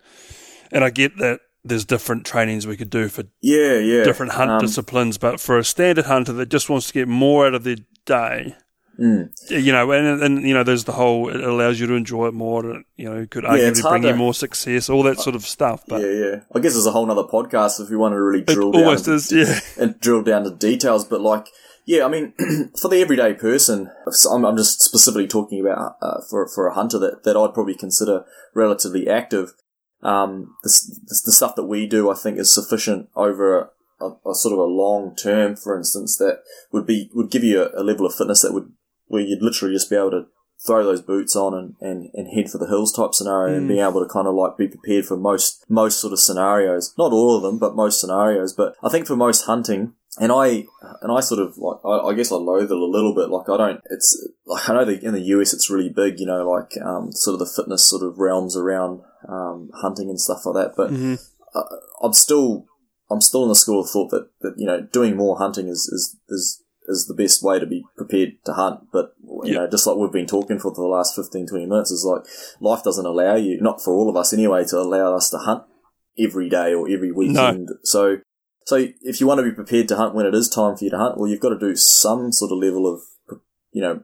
and I get that there's different trainings we could do for yeah, yeah. different hunt Um, disciplines, but for a standard hunter that just wants to get more out of their day, mm. you know, and and you know, there's the whole it allows you to enjoy it more. You know, could Yeah, arguably hard bring you more success, all that sort of stuff. But yeah, yeah. I guess there's a whole other podcast if you want to really drill down. almost is, yeah. and drill down to details, but like, yeah, I mean, for the everyday person, I'm, I'm just specifically talking about uh, for for a hunter that, that I'd probably consider relatively active. Um, the, stuff that we do, I think, is sufficient over a, a, a sort of a long term. For instance, that would be would give you a, a level of fitness that would where you'd literally just be able to throw those boots on and, and, and head for the hills type scenario and being able to kind of like be prepared for most most sort of scenarios. Not all of them, but most scenarios. But I think for most hunting, and I and I sort of like I, I guess I loathe it a little bit. Like I don't. It's like I know that in the US it's really big. You know, like um, sort of the fitness sort of realms around um, hunting and stuff like that. But hmm uh, I'm still I'm still in the school of thought that, that you know doing more hunting is is is is the best way to be prepared to hunt. But you know, just like we've been talking for the last 15, 20 minutes, is like life doesn't allow you, not for all of us anyway, to allow us to hunt every day or every weekend. So so if you want to be prepared to hunt when it is time for you to hunt, well, you've got to do some sort of level of you know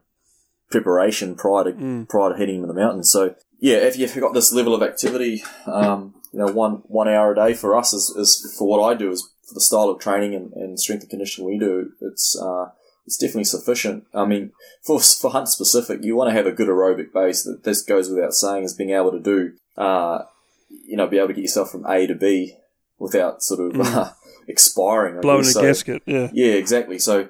preparation prior to Mm. prior to heading to the mountains. So yeah, if you've got this level of activity, um, you know, one one hour a day for us is, is for what I do is for the style of training and, and strength and conditioning we do. It's uh, it's definitely sufficient. I mean, for for hunt specific, you want to have a good aerobic base. That this goes without saying is being able to do, uh, you know, be able to get yourself from A to B without sort of uh, expiring. I Blowing guess. a So- gasket, yeah. yeah, exactly. So,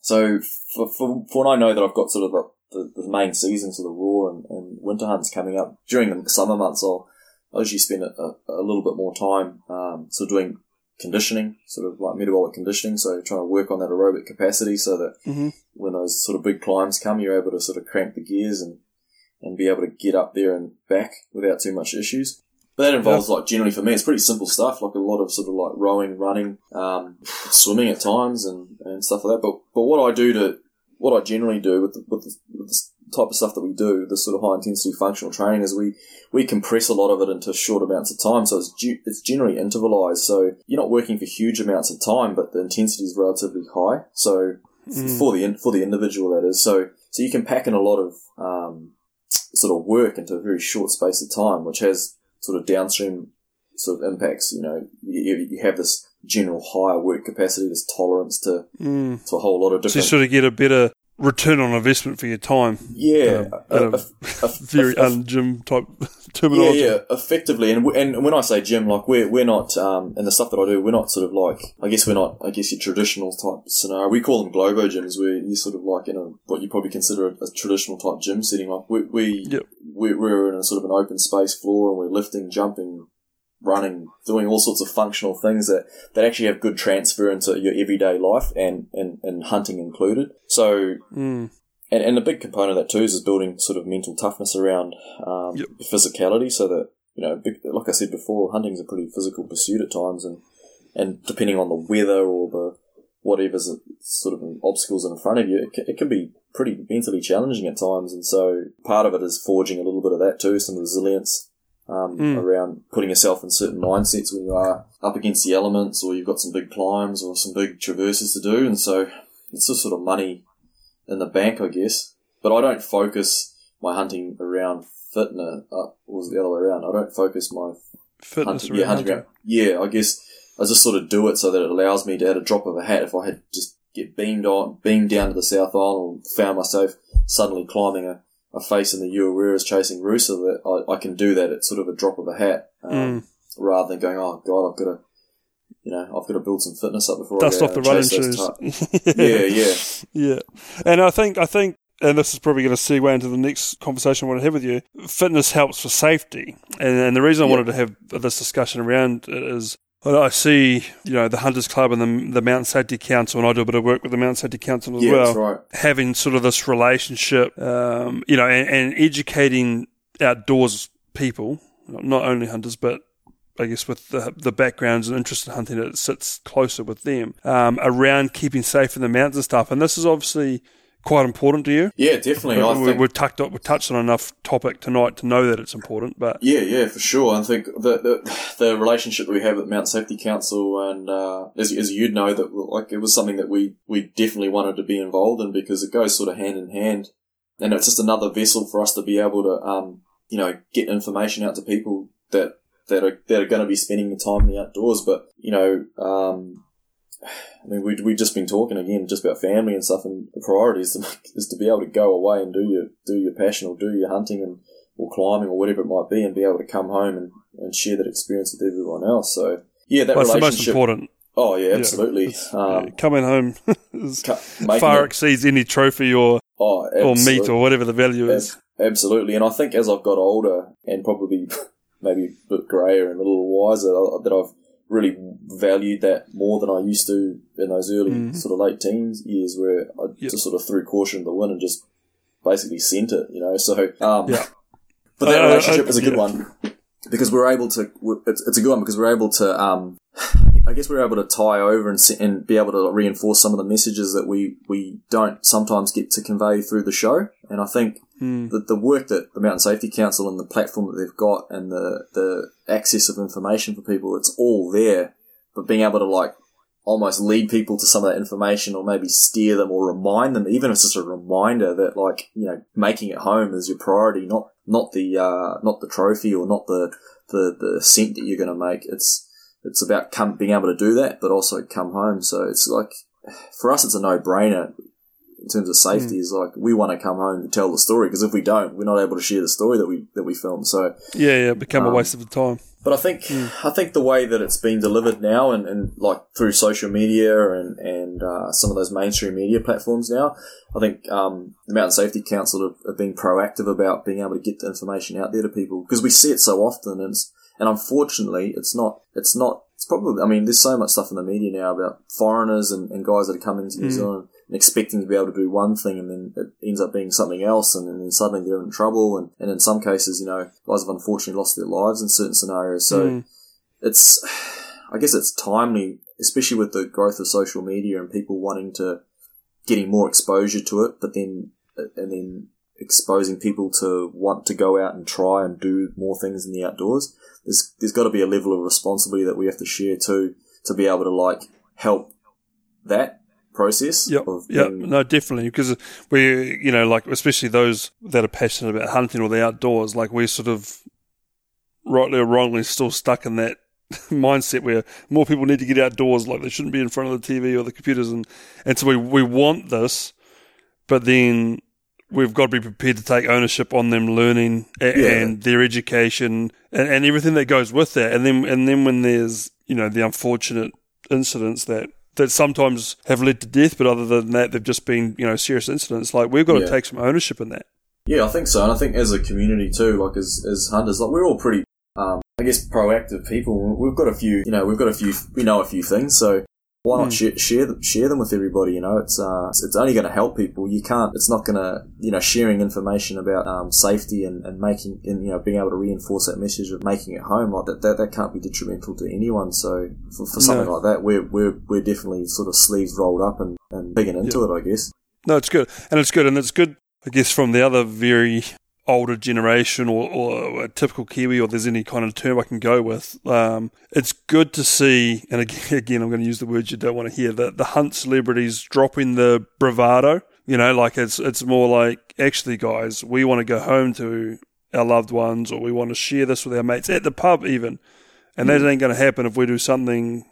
so for, for, for when I know that I've got sort of the, the, the main seasons of the roar and, and winter hunts coming up during the summer months, I'll, I'll usually spend a, a, a little bit more time, um, sort of doing conditioning, sort of like metabolic conditioning. So trying to work on that aerobic capacity so that hmm when those sort of big climbs come, you're able to sort of crank the gears and, and be able to get up there and back without too much issues. But that involves like generally for me, it's pretty simple stuff, like a lot of sort of like rowing, running, um, swimming at times and, and stuff like that. But, but what I do to, what I generally do with the, with the, with the type of stuff that we do, the sort of high intensity functional training is we, we compress a lot of it into short amounts of time. So it's, it's generally intervalized. So you're not working for huge amounts of time, but the intensity is relatively high. So Mm. for the for the individual that is. So so you can pack in a lot of um, sort of work into a very short space of time, which has sort of downstream sort of impacts. You know, you, you have this general higher work capacity, this tolerance to, Mm. to a whole lot of different. So you sort of get a better return on investment for your time. yeah, Uh, a- uh, a- a- Very a- un-gym type yeah, terminology. yeah, effectively. And w- and when I say gym, like we're we're not, um, and the stuff that I do, we're not sort of like, I guess we're not, I guess your traditional type scenario. We call them globo gyms, where you sort of like in a what you probably consider a, a traditional type gym setting. Like we we Yep. we we're in a sort of an open space floor, and we're lifting, jumping, running, doing all sorts of functional things that that actually have good transfer into your everyday life, and and, and hunting included. So Mm. and, and a big component of that too is building sort of mental toughness around um, Yep. physicality, so that you know, like I said before, hunting's a pretty physical pursuit at times, and and depending on the weather or the whatever's sort of obstacles in front of you, it can, it can be pretty mentally challenging at times, and so part of it is forging a little bit of that too, some resilience. Um, Mm. around putting yourself in certain mindsets when you are up against the elements, or you've got some big climbs or some big traverses to do, and so it's just sort of money in the bank, I guess. But I don't focus my hunting around fitness. Uh, was the other way around? I don't focus my Fitness hunting, yeah, around hunting. Yeah, I guess I just sort of do it so that it allows me to, at a drop of a hat, if I had just get beamed on, beamed down to the South Island, and found myself suddenly climbing a, a face in the Ureweras chasing Rusa, that I, I can do that at sort of a drop of a hat, um, Mm. rather than going, oh god, I've got to, you know, I've got to build some fitness up before Dust I off the running shoes. yeah, yeah, Yeah, and I think I think, and this is probably going to segue into the next conversation I want to have with you. Fitness helps for safety, and, and the reason I Yeah. wanted to have this discussion around it is. I see, you know, the Hunters Club and the, the Mountain Safety Council, and I do a bit of work with the Mountain Safety Council as yeah, well that's right. having sort of this relationship, um, you know, and, and educating outdoors people, not only hunters, but I guess with the, the backgrounds and interest in hunting, it sits closer with them um, around keeping safe in the mountains and stuff. And this is obviously quite important to you. Yeah, definitely. I we, think, we've, tucked, we've touched on enough topic tonight to know that it's important, but Yeah, yeah, for sure. I think the the, the relationship that we have at Mount Safety Council, and uh, as as you'd know, that like it was something that we we definitely wanted to be involved in because it goes sort of hand in hand, and it's just another vessel for us to be able to um you know get information out to people that that are that are going to be spending the time in the outdoors. But you know, um, I mean, we we've just been talking again just about family and stuff, and the priority is to is to be able to go away and do your do your passion or do your hunting and or climbing or whatever it might be, and be able to come home and, and share that experience with everyone else. So yeah, that that's the most relationship. important. Oh yeah, Yeah, absolutely. it's- um, yeah, coming home is far it- exceeds any trophy or, oh, or meat or whatever the value is. Absolutely, and I think as I've got older and probably maybe a bit grayer and a little wiser, uh, that I've really valued that more than I used to in those early Mhm. sort of late teens years, where I Yep. just sort of threw caution to the wind and just basically sent it, you know. So, um, Yeah. but that Uh, relationship uh, is a good yeah. one because we're able to. It's, it's a good one because we're able to. Um, I guess we're able to tie over and, and be able to reinforce some of the messages that we, we don't sometimes get to convey through the show. And I think Mm. the, the work that the Mountain Safety Council and the platform that they've got and the, the access of information for people, it's all there. But being able to like almost lead people to some of that information or maybe steer them or remind them, even if it's just a reminder that like, you know, making it home is your priority, not, not the, uh, not the trophy or not the, the, the scent that you're going to make. It's, it's about come, being able to do that, but also come home. So it's like, for us, it's a no brainer in terms of safety is like we want to come home to tell the story because if we don't, we're not able to share the story that we that we film. So, Yeah, yeah, become a Um, waste of the time. but I think I think the way that it's been delivered now, and, and like through social media and and uh, some of those mainstream media platforms now, I think um, the Mountain Safety Council have, have been proactive about being able to get the information out there to people because we see it so often, and it's, and unfortunately, it's not it's not it's probably I mean, there's so much stuff in the media now about foreigners and, and guys that are coming to New Mm. Zealand and expecting to be able to do one thing and then it ends up being something else and, then suddenly they're in trouble and, and in some cases, you know, guys have unfortunately lost their lives in certain scenarios. So Mm. it's, I guess it's timely, especially with the growth of social media and people wanting to, getting more exposure to it, but then, and then exposing people to want to go out and try and do more things in the outdoors. There's, there's got to be a level of responsibility that we have to share too, to be able to like help that process Yeah, being- no, definitely. Because we, you know, like especially those that are passionate about hunting or the outdoors, like we're sort of rightly or wrongly still stuck in that mindset where more people need to get outdoors, like they shouldn't be in front of the TV or the computers, and and so we we want this, but then we've got to be prepared to take ownership on them learning a- Yeah. and their education and, and everything that goes with that, and then and then when there's you know the unfortunate incidents that that sometimes have led to death, but other than that, they've just been you know serious incidents. Like we've got to take some ownership in that. Yeah, I think so, and I think as a community too, like as as hunters, like we're all pretty, um, I guess, proactive people. We've got a few, you know, we've got a few, we know a few things, so why not Mm. share, share them, share them with everybody? You know, it's uh, it's, only going to help people. You can't, it's not going to, you know, sharing information about um, safety and, and making, and you know, being able to reinforce that message of making it home like that, that, that can't be detrimental to anyone. So for, for something No. like that, we're we're we're definitely sort of sleeves rolled up and and digging into it, I guess. No, it's good, and it's good, and it's good. I guess from the other very older generation or, or a typical Kiwi, or there's any kind of term I can go with, um, it's good to see. And again, again, I'm going to use the words you don't want to hear that the hunt celebrities dropping the bravado. You know, like it's it's more like actually, guys, we want to go home to our loved ones, or we want to share this with our mates at the pub, even. And that ain't going to happen if we do something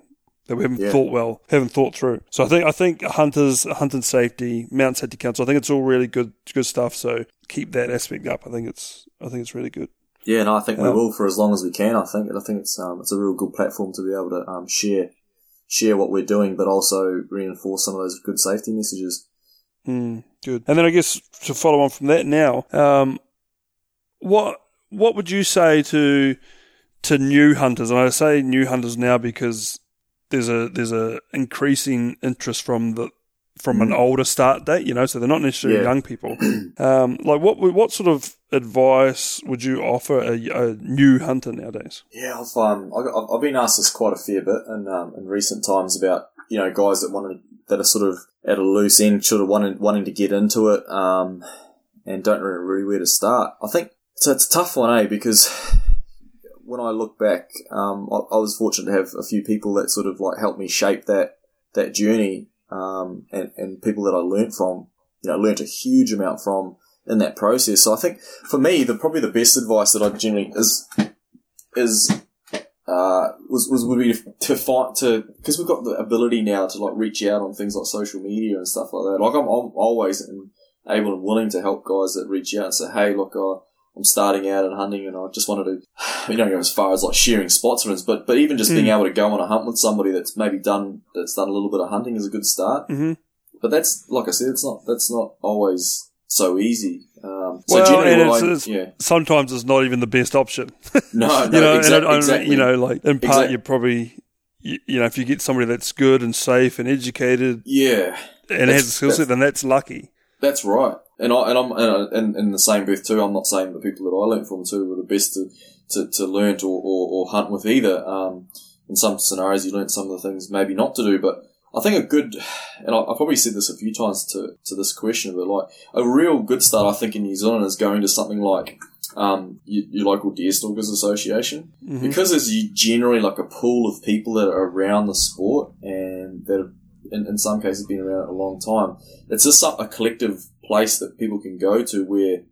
that we haven't Yeah. thought well, haven't thought through. So I think I think hunters, hunting safety, Mount Safety Council. I think it's all really good good stuff. So keep that aspect up. I think it's I think it's really good. Yeah, and I think we will for as long as we can. I think I think it's um, it's a real good platform to be able to um, share share what we're doing, but also reinforce some of those good safety messages. Mm, good. And then I guess to follow on from that now, um, what what would you say to to new hunters? And I say new hunters now because there's a there's a increasing interest from the from an older start date, you know, so they're not necessarily Yeah. young people. Um, like what what sort of advice would you offer a, a new hunter nowadays? Yeah, I've um, I've, I've been asked this quite a fair bit in um, in recent times about you know guys that want to that are sort of at a loose end, sort of wanting wanting to get into it, um, and don't really, really where to start. I think so. It's a tough one, eh? Because when I look back, um, I, I was fortunate to have a few people that sort of like helped me shape that that journey, um, and and people that I learnt from. You know, learnt a huge amount from in that process. So I think for me, the probably the best advice that I generally is is uh, was was would be to find to because we've got the ability now to like reach out on things like social media and stuff like that. Like I'm, I'm always able and willing to help guys that reach out and say, "Hey, look, uh, I'm starting out in hunting, and I just wanted to, you know, go as far as like sharing spots, for but but even just being able to go on a hunt with somebody that's maybe done that's done a little bit of hunting is a good start. Mhm. But that's like I said, it's not that's not always so easy. Um, so Well, generally, and it's- I, it's- yeah, Sometimes it's not even the best option. no, no, you know, exact- and I, I- exactly. you know, like in part, Exact- you probably, you, you know, if you get somebody that's good and safe and educated yeah, and has a skill set, then that's lucky. That's right, and I and I'm and, I- and in the same breath too. I'm not saying the people that I learnt from too were the best to to, to learn to, or, or hunt with either. Um, in some scenarios, you learn some of the things maybe not to do, but I think a good, and I, I probably said this a few times to to this question, but like a real good start, I think in New Zealand is going to something like um, your, your local Deer Stalkers Association Mhm. because there's generally like a pool of people that are around the sport and that in, in some cases it's been around a long time. It's just some- a collective place that people can go to where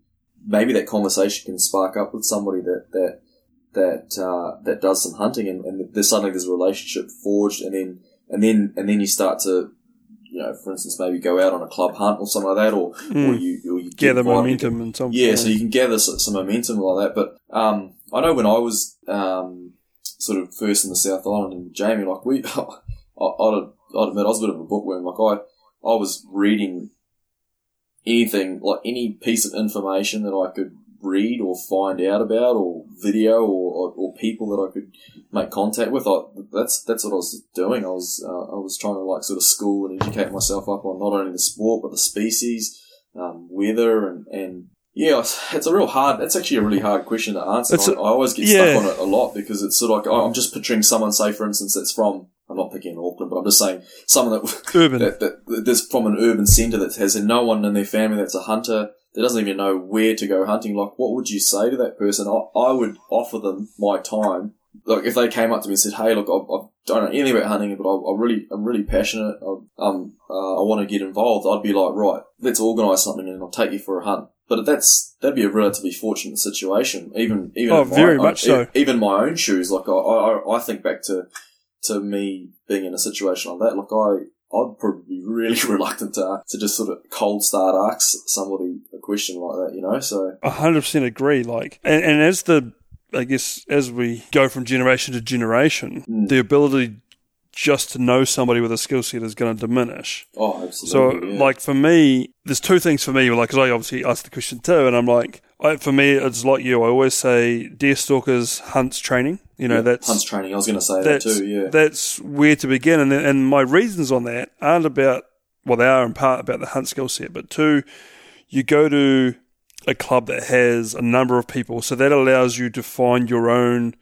maybe that conversation can spark up with somebody that that that uh, that does some hunting and, and there's suddenly there's a relationship forged and then and then and then you start to you know for instance maybe go out on a club hunt or something like that or or Mm. you or you Gather momentum and some. yeah, so you can gather some momentum like that. But um, I know when I was um, sort of first in the South Island and Jamie, like we, I, I'd, I'd admit I was a bit of a bookworm. Like I, I was reading anything, like any piece of information that I could read or find out about, or video, or, or, or people that I could make contact with. I, that's that's what I was doing. I was uh, I was trying to like sort of school and educate myself up on not only the sport but the species, um, weather, and and yeah, it's, a real hard. That's actually a really hard question to answer. I a- I always get yeah. stuck on it a lot because it's sort of like I'm just picturing someone, say for instance, that's from. I'm not picking Auckland, but I'm just saying someone that Urban. that, that, that that's from an urban centre that has no one in their family that's a hunter that doesn't even know where to go hunting. Like, what would you say to that person? I, I would offer them my time. Like, if they came up to me and said, "Hey, look, I, I don't know anything about hunting, but I, I really, I'm really passionate. I, um, uh, I want to get involved." I'd be like, "Right, let's organise something, and I'll take you for a hunt." But that's that'd be a relatively fortunate situation, even even Oh, my very own- much so. e- even my own shoes. Like I, I, I think back to to me being in a situation like that. Like I, I'd probably be really reluctant to to just sort of cold start ask somebody a question like that. You know, so A hundred percent agree. Like, and, and as the, I guess, as we go from generation to generation, Mm. the ability just to know somebody with a skill set is going to diminish. oh, So, absolutely. yeah. like for me, there's two things for me. Like, 'cause I obviously asked the question too, and I'm like, I, for me, it's like you. I always say, deer stalkers hunts training. You know, Yeah, that's hunts training. I was going to say that too. Yeah, that's where to begin. And and my reasons on that aren't about well, they are in part about the hunt skill set, but two, you go to a club that has a number of people, so that allows you to find your own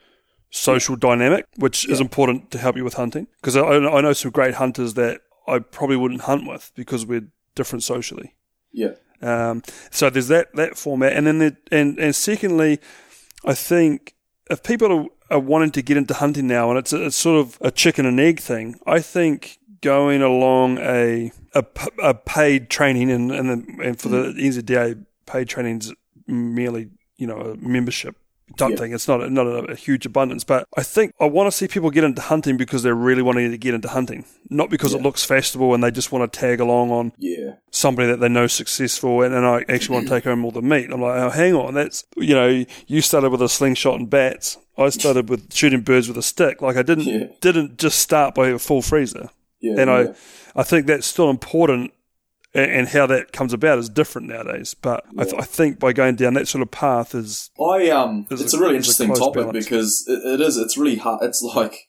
social dynamic, which is important to help you with hunting. Because I, I know some great hunters that I probably wouldn't hunt with because we're different socially. yeah, Um, so there's that that format, and then the, and and secondly, I think if people are, are wanting to get into hunting now, and it's a, it's sort of a chicken and egg thing, I think going along a a paid training and and, the, and for the NZDA paid training's merely you know a membership type Yeah. It's not a, not a, a huge abundance, but I think I want to see people get into hunting because they're really wanting to get into hunting, not because it looks fashionable and they just want to tag along on Yeah. somebody that they know successful and, and I actually want to take home all the meat. I'm like, oh, hang on, that's you know, you started with a slingshot and bats. I started with shooting birds with a stick. Like I didn't Yeah. didn't just start by a full freezer. Yeah. And yeah. I I think that's still important. A- And how that comes about is different nowadays. But I, th- I think by going down that sort of path is I um, There's it's a- a, really there's a interesting topic balance. because it, it is. It's really hard. It's like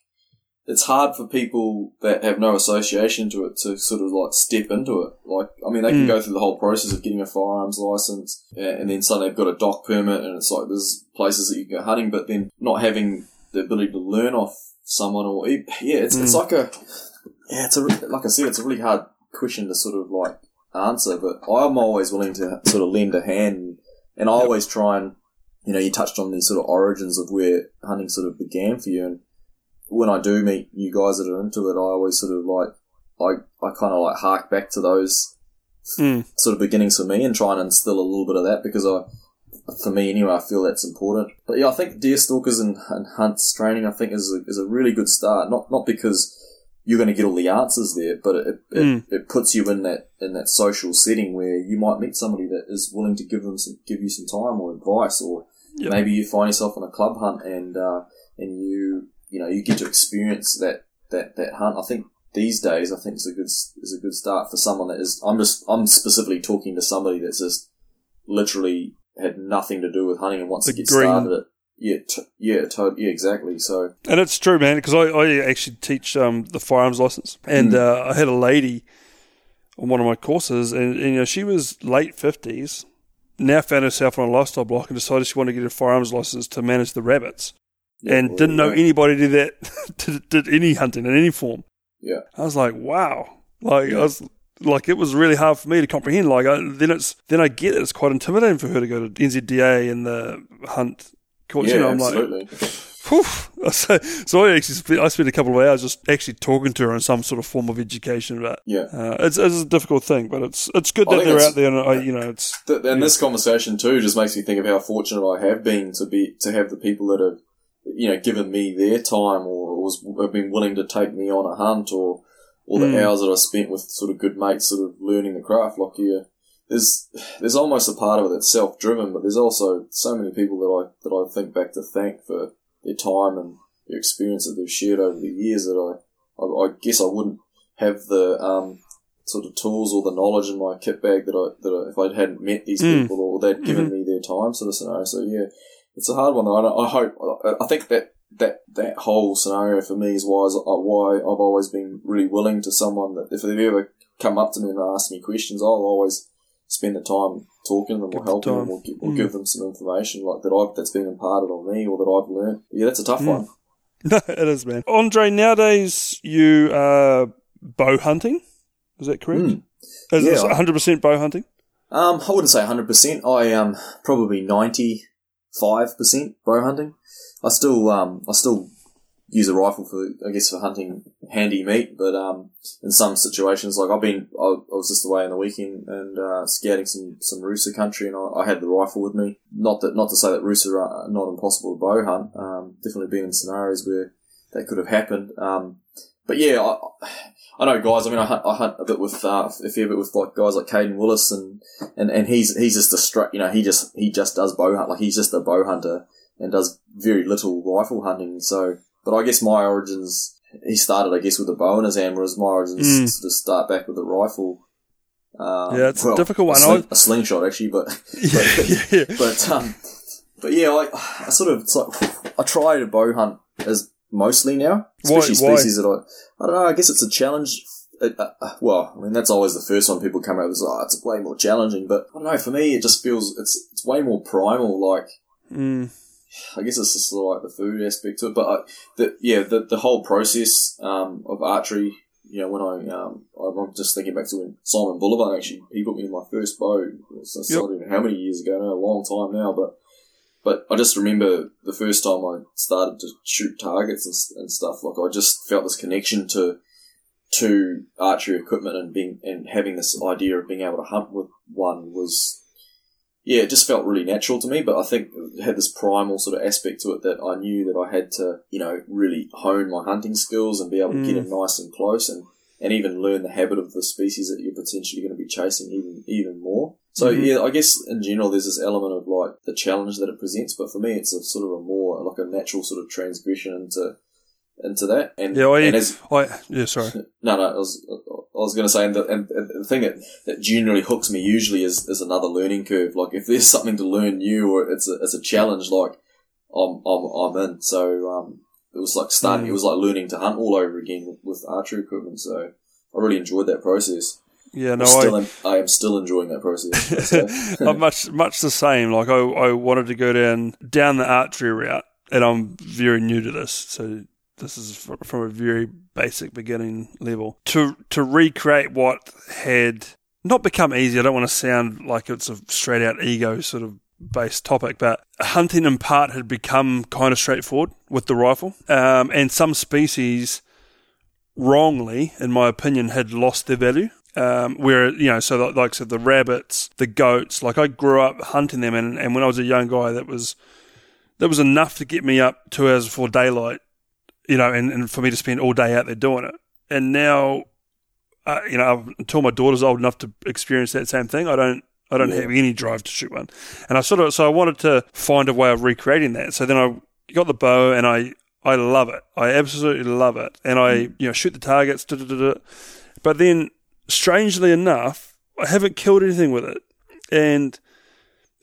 it's hard for people that have no association to it to sort of like step into it. Like, I mean, they can Mm. go through the whole process of getting a firearms license, and then suddenly they've got a DOC permit, and it's like there's places that you can go hunting, but then not having the ability to learn off someone or yeah, it's it's Mm. like a yeah, it's a like I said, it's a really hard question to sort of like answer, but I'm always willing to sort of lend a hand, and I always try and you know, you touched on the sort of origins of where hunting sort of began for you, and when I do meet you guys that are into it, I always sort of like I I kind of like hark back to those Mm. sort of beginnings for me and try and instill a little bit of that because I, for me anyway, I feel that's important. But yeah, I think deer stalkers and, and hunts training, I think is a, is a really good start. Not not because you're going to get all the answers there, but it, it, Mm. it puts you in that in that social setting where you might meet somebody that is willing to give them some, give you some time or advice, or Yep. maybe you find yourself on a club hunt and uh, and you you know you get to experience that that that hunt. I think these days, I think is a good is a good start for someone that is. I'm just I'm specifically talking to somebody that's just literally had nothing to do with hunting and wants The to get green- started. Yeah, t- yeah, to- yeah, exactly. So And it's true, man, because I, I actually teach um, the firearms license, and Mm. uh, I had a lady on one of my courses, and, and you know she was late fifties, now found herself on a lifestyle block, and decided she wanted to get a firearms license to manage the rabbits, yeah, and well, didn't know yeah. anybody did that, did, did any hunting in any form. Yeah. I was like, wow, like I was. Like it was really hard for me to comprehend. Like I, then it's then I get it. It's quite intimidating for her to go to NZDA and the hunt Yeah, you know, I'm like, absolutely. Whew. So, so I actually spent, I spent a couple of hours just actually talking to her in some sort of form of education. But yeah. uh, it's, it's a difficult thing, but it's it's good that they're out there. And I, you know, it's Th- and this conversation too just makes me think of how fortunate I have been to be to have the people that have you know given me their time or was have been willing to take me on a hunt or or the Mm. hours that I spent with sort of good mates sort of learning the craft like yeah there's there's almost a part of it that's self driven but there's also so many people that I that I think back to thank for their time and their experience that they've shared over the years that I I, I guess I wouldn't have the um, sort of tools or the knowledge in my kit bag that I that I, if I hadn't met these Mm. people or they'd given me their time sort of scenario. So yeah, it's a hard one. though. I, I hope I, I think that that that whole scenario for me is why is- uh, why I've always been really willing to someone that if they've ever come up to me and asked me questions, I'll always spend the time talking to them Give or the them time. or, gi- or Mm. give them some information like that I've that's been imparted on me or that I've learned. Yeah, that's a tough Mm. one. it is, man. Andre, nowadays you are bow hunting. Is that correct? Mm. Is Yeah, it 100 percent bow hunting? Um, I wouldn't say 100%. I um probably 95% bow hunting. I still um I still use a rifle for I guess for hunting handy meat, but um in some situations like I've been I, I was just away on the weekend and uh, scouting some some rusa country and I, I had the rifle with me. Not that not to say that rusa are not impossible to bow hunt. Um, definitely been in scenarios where that could have happened. Um, but yeah, I, I know guys. I mean, I hunt, I hunt a bit with uh, a fair bit with like guys like Caden Willis, and, and, and he's he's just a straight. You know, he just he just does bow hunt. Like he's just a bow hunter and does very little rifle hunting. So, but I guess my origins. He started, I guess, with a bow in his hand, whereas my origins Mm. to start back with a rifle. Um, Yeah, it's a difficult one. A, sling- a slingshot, actually, but yeah, yeah, yeah. but um, but yeah, I, I sort of it's like I try to bow hunt as mostly now, especially why? species that I I don't know. I guess it's a challenge. Uh, uh, well, I mean that's always the first one people come out with. Oh, it's way more challenging, but I don't know. For me, it just feels it's it's way more primal. Like Mm, I guess it's just like the food aspect to it, but I, the, yeah, the the whole process um, of archery you know, when I, um, I'm just thinking back to when Simon Boulevard actually, he put me in my first bow. So I don't know how many years ago now, a long time now, but, but I just remember the first time I started to shoot targets and, and stuff, like I just felt this connection to, to archery equipment and being, and having this idea of being able to hunt with one was, yeah, it just felt really natural to me, but I think it had this primal sort of aspect to it that I knew that I had to, you know, really hone my hunting skills and be able to get mm. in nice and close and, and even learn the habit of the species that you're potentially going to be chasing even, even more. So mm-hmm. yeah, I guess in general there's this element of like the challenge that it presents, but for me it's a sort of a more like a natural sort of transgression into into that. And, Yeah, I, and as, I yeah, sorry. no, no, I was, I was going to say, and the, and, and the thing that, that generally hooks me usually is, is another learning curve. Like if there's something to learn new or it's a, it's a challenge, like I'm, I'm, I'm in. So, um, it was like starting, Mm. it was like learning to hunt all over again with, with archery equipment. So I really enjoyed that process. Yeah, no, I still I, am, I am still enjoying that process. So, much much the same. Like I, I wanted to go down down the archery route, and I'm very new to this, so this is from a very basic beginning level. To to recreate what had not become easy. I don't want to sound like it's a straight out ego sort of based topic, but hunting in part had become kind of straightforward with the rifle, um, and some species wrongly, in my opinion, had lost their value. Um, where you know, so like, like so the rabbits, the goats, like I grew up hunting them, and, and when I was a young guy, that was that was enough to get me up two hours before daylight, you know, and, and for me to spend all day out there doing it. And now, uh, you know, until my daughter's old enough to experience that same thing, I don't. I don't have any drive to shoot one, and I sort of so I wanted to find a way of recreating that. So then I got the bow, and I I love it. I absolutely love it, and I you know shoot the targets. Da, da, da, da. But then, strangely enough, I haven't killed anything with it, and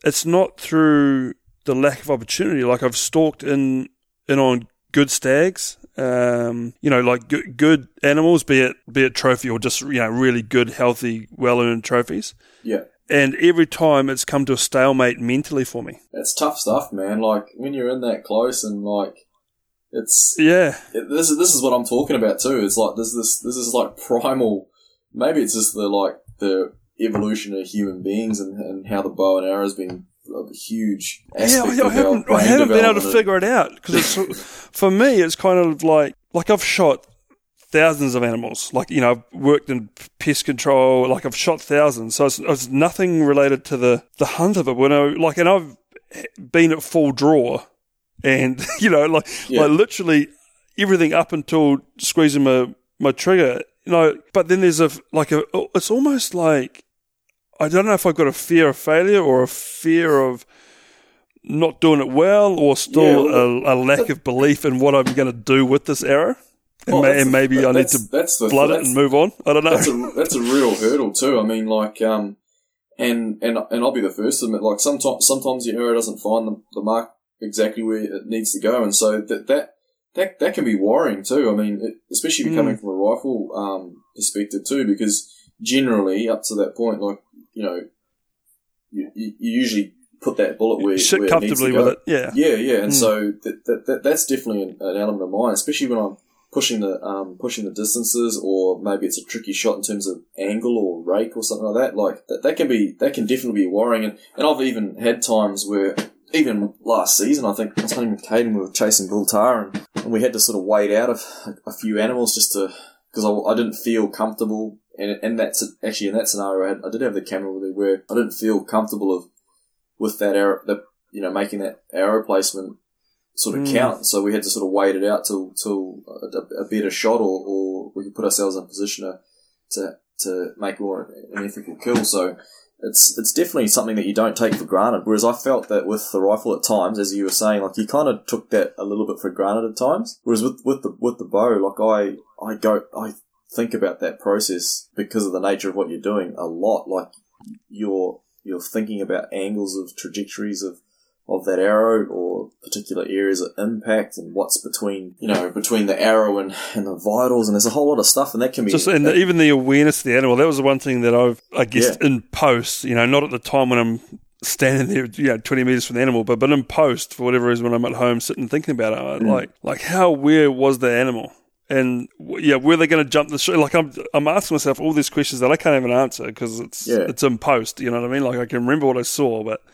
it's not through the lack of opportunity. Like I've stalked in in on good stags, um, you know, like good, good animals, be it be it trophy or just you know really good, healthy, well earned trophies. yeah. And every time it's come to a stalemate mentally for me. It's tough stuff, man. Like when you're in that close and like, it's, Yeah, it, this is this is what I'm talking about too. It's like this this this is like primal. Maybe it's just the like the evolution of human beings and, and how the bow and arrow has been a huge yeah. I, I haven't, I haven't been able to figure it out because for me. It's kind of like like I've shot thousands of animals. Like you know, I've worked in pest control. Like I've shot thousands, so it's, it's nothing related to the the hunt of it. When I like, and I've been at full draw, and you know, like Yeah. like literally everything up until squeezing my my trigger. You know, but then there's a like a. It's almost like I don't know if I've got a fear of failure or a fear of not doing it well, or still Yeah, a, a lack of belief in what I'm going to do with this arrow. And, that's and the- maybe I need to that's the- blood it and move on. I don't know. That's a that's a real hurdle too. I mean, like, um, and and and I'll be the first to admit, like, sometimes sometimes your arrow doesn't find the, the mark exactly where it needs to go, and so that that that that can be worrying too. I mean, it, especially if you're Mm. coming from a rifle um, perspective too, because generally up to that point, like you know, you, you you usually put that bullet where, Sit where it needs to comfortably go. with it. Yeah. Yeah, yeah, and Mm. so that, that, that that's definitely an, an element of mine, especially when I'm pushing the um, pushing the distances, or maybe it's a tricky shot in terms of angle or rake or something like that. Like that, that can be that can definitely be worrying, and, and I've even had times where. Even last season, I think I was hunting with Caden, we were chasing bull tahr, and, and we had to sort of wait out a, a few animals just to because I, I didn't feel comfortable, and and that's actually in that scenario, I, had, I did have the camera with me where I didn't feel comfortable of with that arrow, that you know, making that arrow placement sort of Mm. count. So we had to sort of wait it out till till a, a better shot, or, or we could put ourselves in a position to to, to make more an ethical kill. So it's it's definitely something that you don't take for granted. Whereas I felt that with the rifle at times, as you were saying, like you kind of took that a little bit for granted at times. Whereas with with the with the bow, like I I go I think about that process because of the nature of what you're doing a lot. Like you're you're thinking about angles of trajectories of of that arrow or particular areas of impact and what's between you know between the arrow and, and the vitals and there's a whole lot of stuff and that can be Just and the, even the awareness of the animal. That was the one thing that I've, I guess, Yeah. in post. You know, not at the time when I'm standing there, you know, twenty meters from the animal, but but in post for whatever reason when I'm at home sitting thinking about it, Mm. like like how aware was the animal? And yeah, were they going to jump the shoot? Like I'm, I'm asking myself all these questions that I can't even answer because it's Yeah. it's in post. You know what I mean? Like I can remember what I saw, but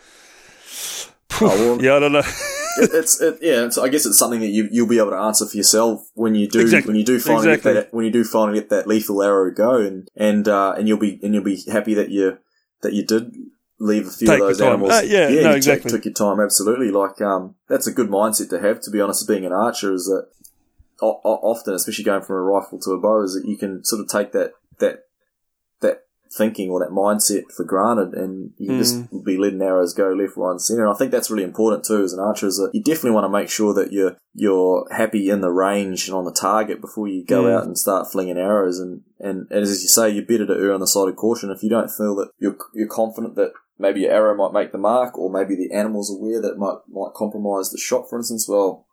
Oh, well, yeah, I don't know. it, it's it, yeah. It's, I guess it's something that you you'll be able to answer for yourself when you do Exactly. when you do finally Exactly. get that when you do finally get that lethal arrow go and and uh, and you'll be and you'll be happy that you that you did leave a few Take of those animals. Uh, yeah, no, you took- exactly. Took, your time, absolutely. Like um, that's a good mindset to have. To be honest, being an archer is that o- often, especially going from a rifle to a bow, is that you can sort of take that that that thinking or that mindset for granted, and you can Mm. just be letting arrows go left, right, and center. And I think that's really important too as an archer. Is that you definitely want to make sure that you're you're happy in the range and on the target before you go Mm. out and start flinging arrows. And, and and as you say, you're better to err on the side of caution if you don't feel that you're you're confident that. Maybe your arrow might make the mark, or maybe the animal's aware that it might might compromise the shot. For instance, well,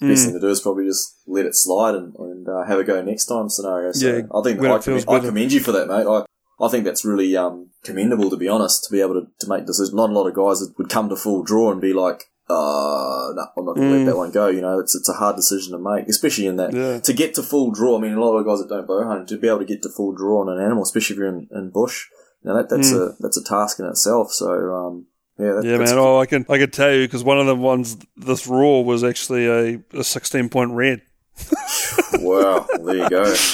best Mm. thing to do is probably just let it slide and, and uh, have a go next time scenario. So Yeah, I think I, commend, I commend you for that, mate. I, I think that's really um, commendable, to be honest, to be able to, to make decisions. Not a lot of guys that would come to full draw and be like, uh, no, I'm not going to Mm. let that one go. You know, it's it's a hard decision to make, especially in that Yeah. to get to full draw. I mean, a lot of guys that don't bow hunt to be able to get to full draw on an animal, especially if you're in, in bush. You know, that, that's a that's a task in itself. So um, yeah. Yeah, that's man. Oh, I can I can tell you because one of the ones this roar was actually a, a sixteen point red. wow. There you go.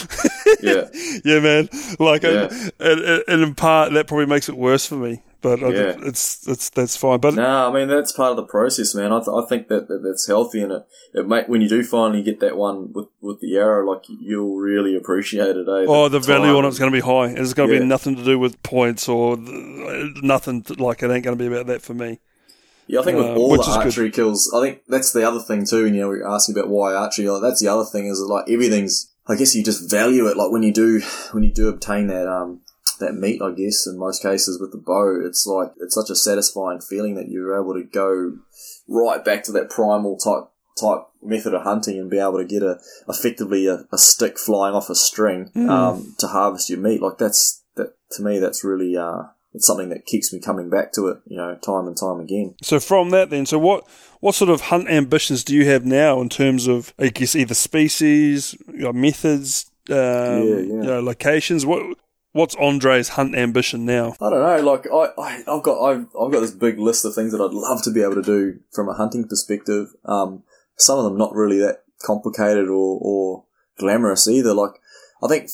Yeah. Yeah, man. Like, Yeah. and, and, and in part that probably makes it worse for me. But I, Yeah. it's it's that's fine. But No, I mean that's part of the process, man. I, th- I think that, that that's healthy, and it it make when you do finally get that one with, with the arrow, like you'll really appreciate it. Eh? oh, the value on it's going to be high. It's going to Yeah. be nothing to do with points or the, nothing. To, like it ain't going to be about that for me. Yeah, I think with uh, all the is good. archery kills, I think that's the other thing too. And you know, we are asking about why archery. Like, that's the other thing is that, like everything's. I guess you just value it. Like when you do when you do obtain that um that meat, I guess in most cases with the bow, it's like it's such a satisfying feeling that you're able to go right back to that primal type type method of hunting and be able to get a effectively a, a stick flying off a string Mm. um, to harvest your meat. Like that's that to me, that's really uh, it's something that keeps me coming back to it. You know, time and time again. So from that, then, so what what sort of hunt ambitions do you have now in terms of, I guess, either species, methods, um, yeah. you know, locations? What what's Andre's hunt ambition now? I don't know. Like I, I I've got I've, I've got this big list of things that I'd love to be able to do from a hunting perspective. Um, some of them not really that complicated or, or glamorous either. Like I think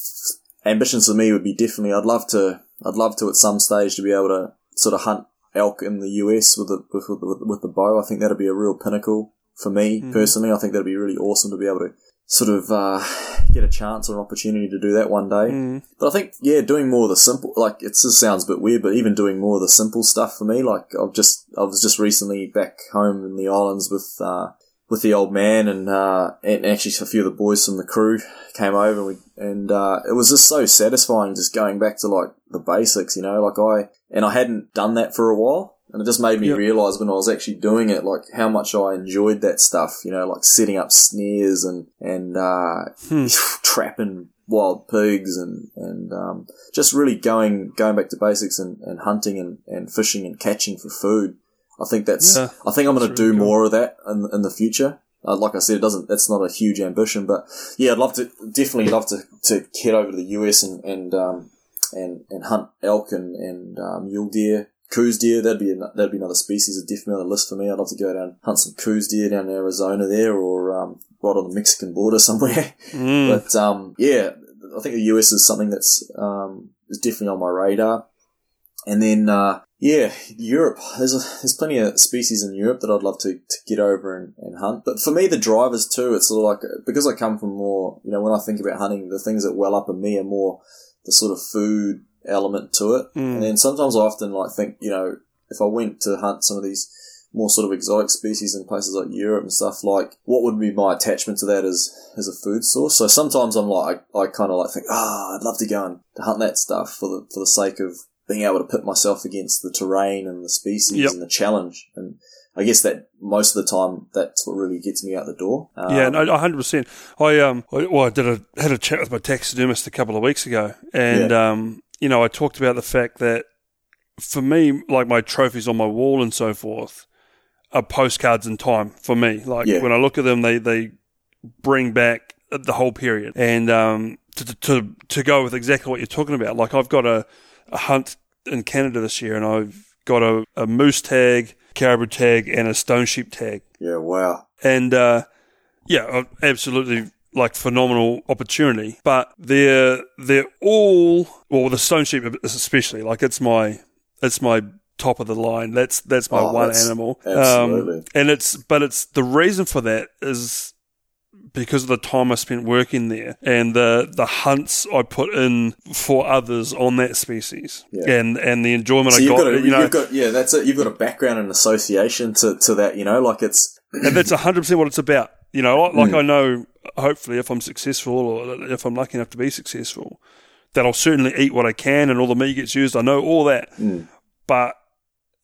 ambitions for me would be definitely I'd love to I'd love to at some stage to be able to sort of hunt elk in the US with the with, with, with the bow. I think that'd be a real pinnacle for me personally. I think that'd be really awesome to be able to sort of uh, get a chance or an opportunity to do that one day. Mm. But I think, yeah, doing more of the simple, like, it just sounds a bit weird, but even doing more of the simple stuff for me, like, I've just, I was just recently back home in the islands with, uh, with the old man and, uh, and actually a few of the boys from the crew came over and we, and, uh, it was just so satisfying just going back to like the basics, you know, like I, and I hadn't done that for a while. And it just made me Yep. realize when I was actually doing it, like how much I enjoyed that stuff, you know, like setting up snares and, and, uh, Hmm. trapping wild pigs and, and, um, just really going, going back to basics and, and hunting and, and fishing and catching for food. I think that's, Yeah, I think I'm going to really do cool. more of that in, in the future. Uh, like I said, it doesn't, that's not a huge ambition, but yeah, I'd love to, definitely love to, to head over to the US and, and, um, and, and hunt elk and, and, um, mule deer, Coues deer. That'd be, an, that'd be another species that's definitely on the list for me. I'd love to go down hunt some Coues deer down in Arizona there or, um, right on the Mexican border somewhere. Mm. But um, yeah, I think the US is something that's um, is definitely on my radar. And then uh, yeah, Europe. There's a, there's plenty of species in Europe that I'd love to, to get over and, and hunt. But for me, the drivers too. It's sort of like because I come from more. You know, when I think about hunting, the things that well up in me are more the sort of food element to it. Mm. And then sometimes I often like think, you know, if I went to hunt some of these more sort of exotic species in places like Europe and stuff, like what would be my attachment to that as as a food source? So sometimes I'm like, I, I kind of like think, ah, I'd love to go and to hunt that stuff for the for the sake of being able to put myself against the terrain and the species Yep. and the challenge. And I guess that most of the time that's what really gets me out the door. Um, Yeah, no, hundred percent. I um, I, well, I did a had a chat with my taxidermist a couple of weeks ago, and um, you know, I talked about the fact that for me, like my trophies on my wall and so forth, are postcards in time for me. Like Yeah. when I look at them, they they bring back the whole period. And um, to, to to go with exactly what you're talking about, like I've got a, a hunt in Canada this year, and I've got a, a moose tag, caribou tag, and a stone sheep tag. Yeah, wow. And uh, yeah, absolutely like phenomenal opportunity. But they're they're all well the stone sheep especially like it's my it's my top of the line. That's that's my Oh, one that's- animal. absolutely. Um, and it's but it's the reason for that is because of the time I spent working there and the the hunts I put in for others on that species Yeah. and and the enjoyment So I got, got, a, you know, you've got, yeah, that's it. You've got a background and association to, to that, you know, like it's, and that's hundred percent what it's about. You know, like Mm. I know, hopefully, if I'm successful or if I'm lucky enough to be successful, that I'll certainly eat what I can and all the meat gets used. I know all that, Mm. but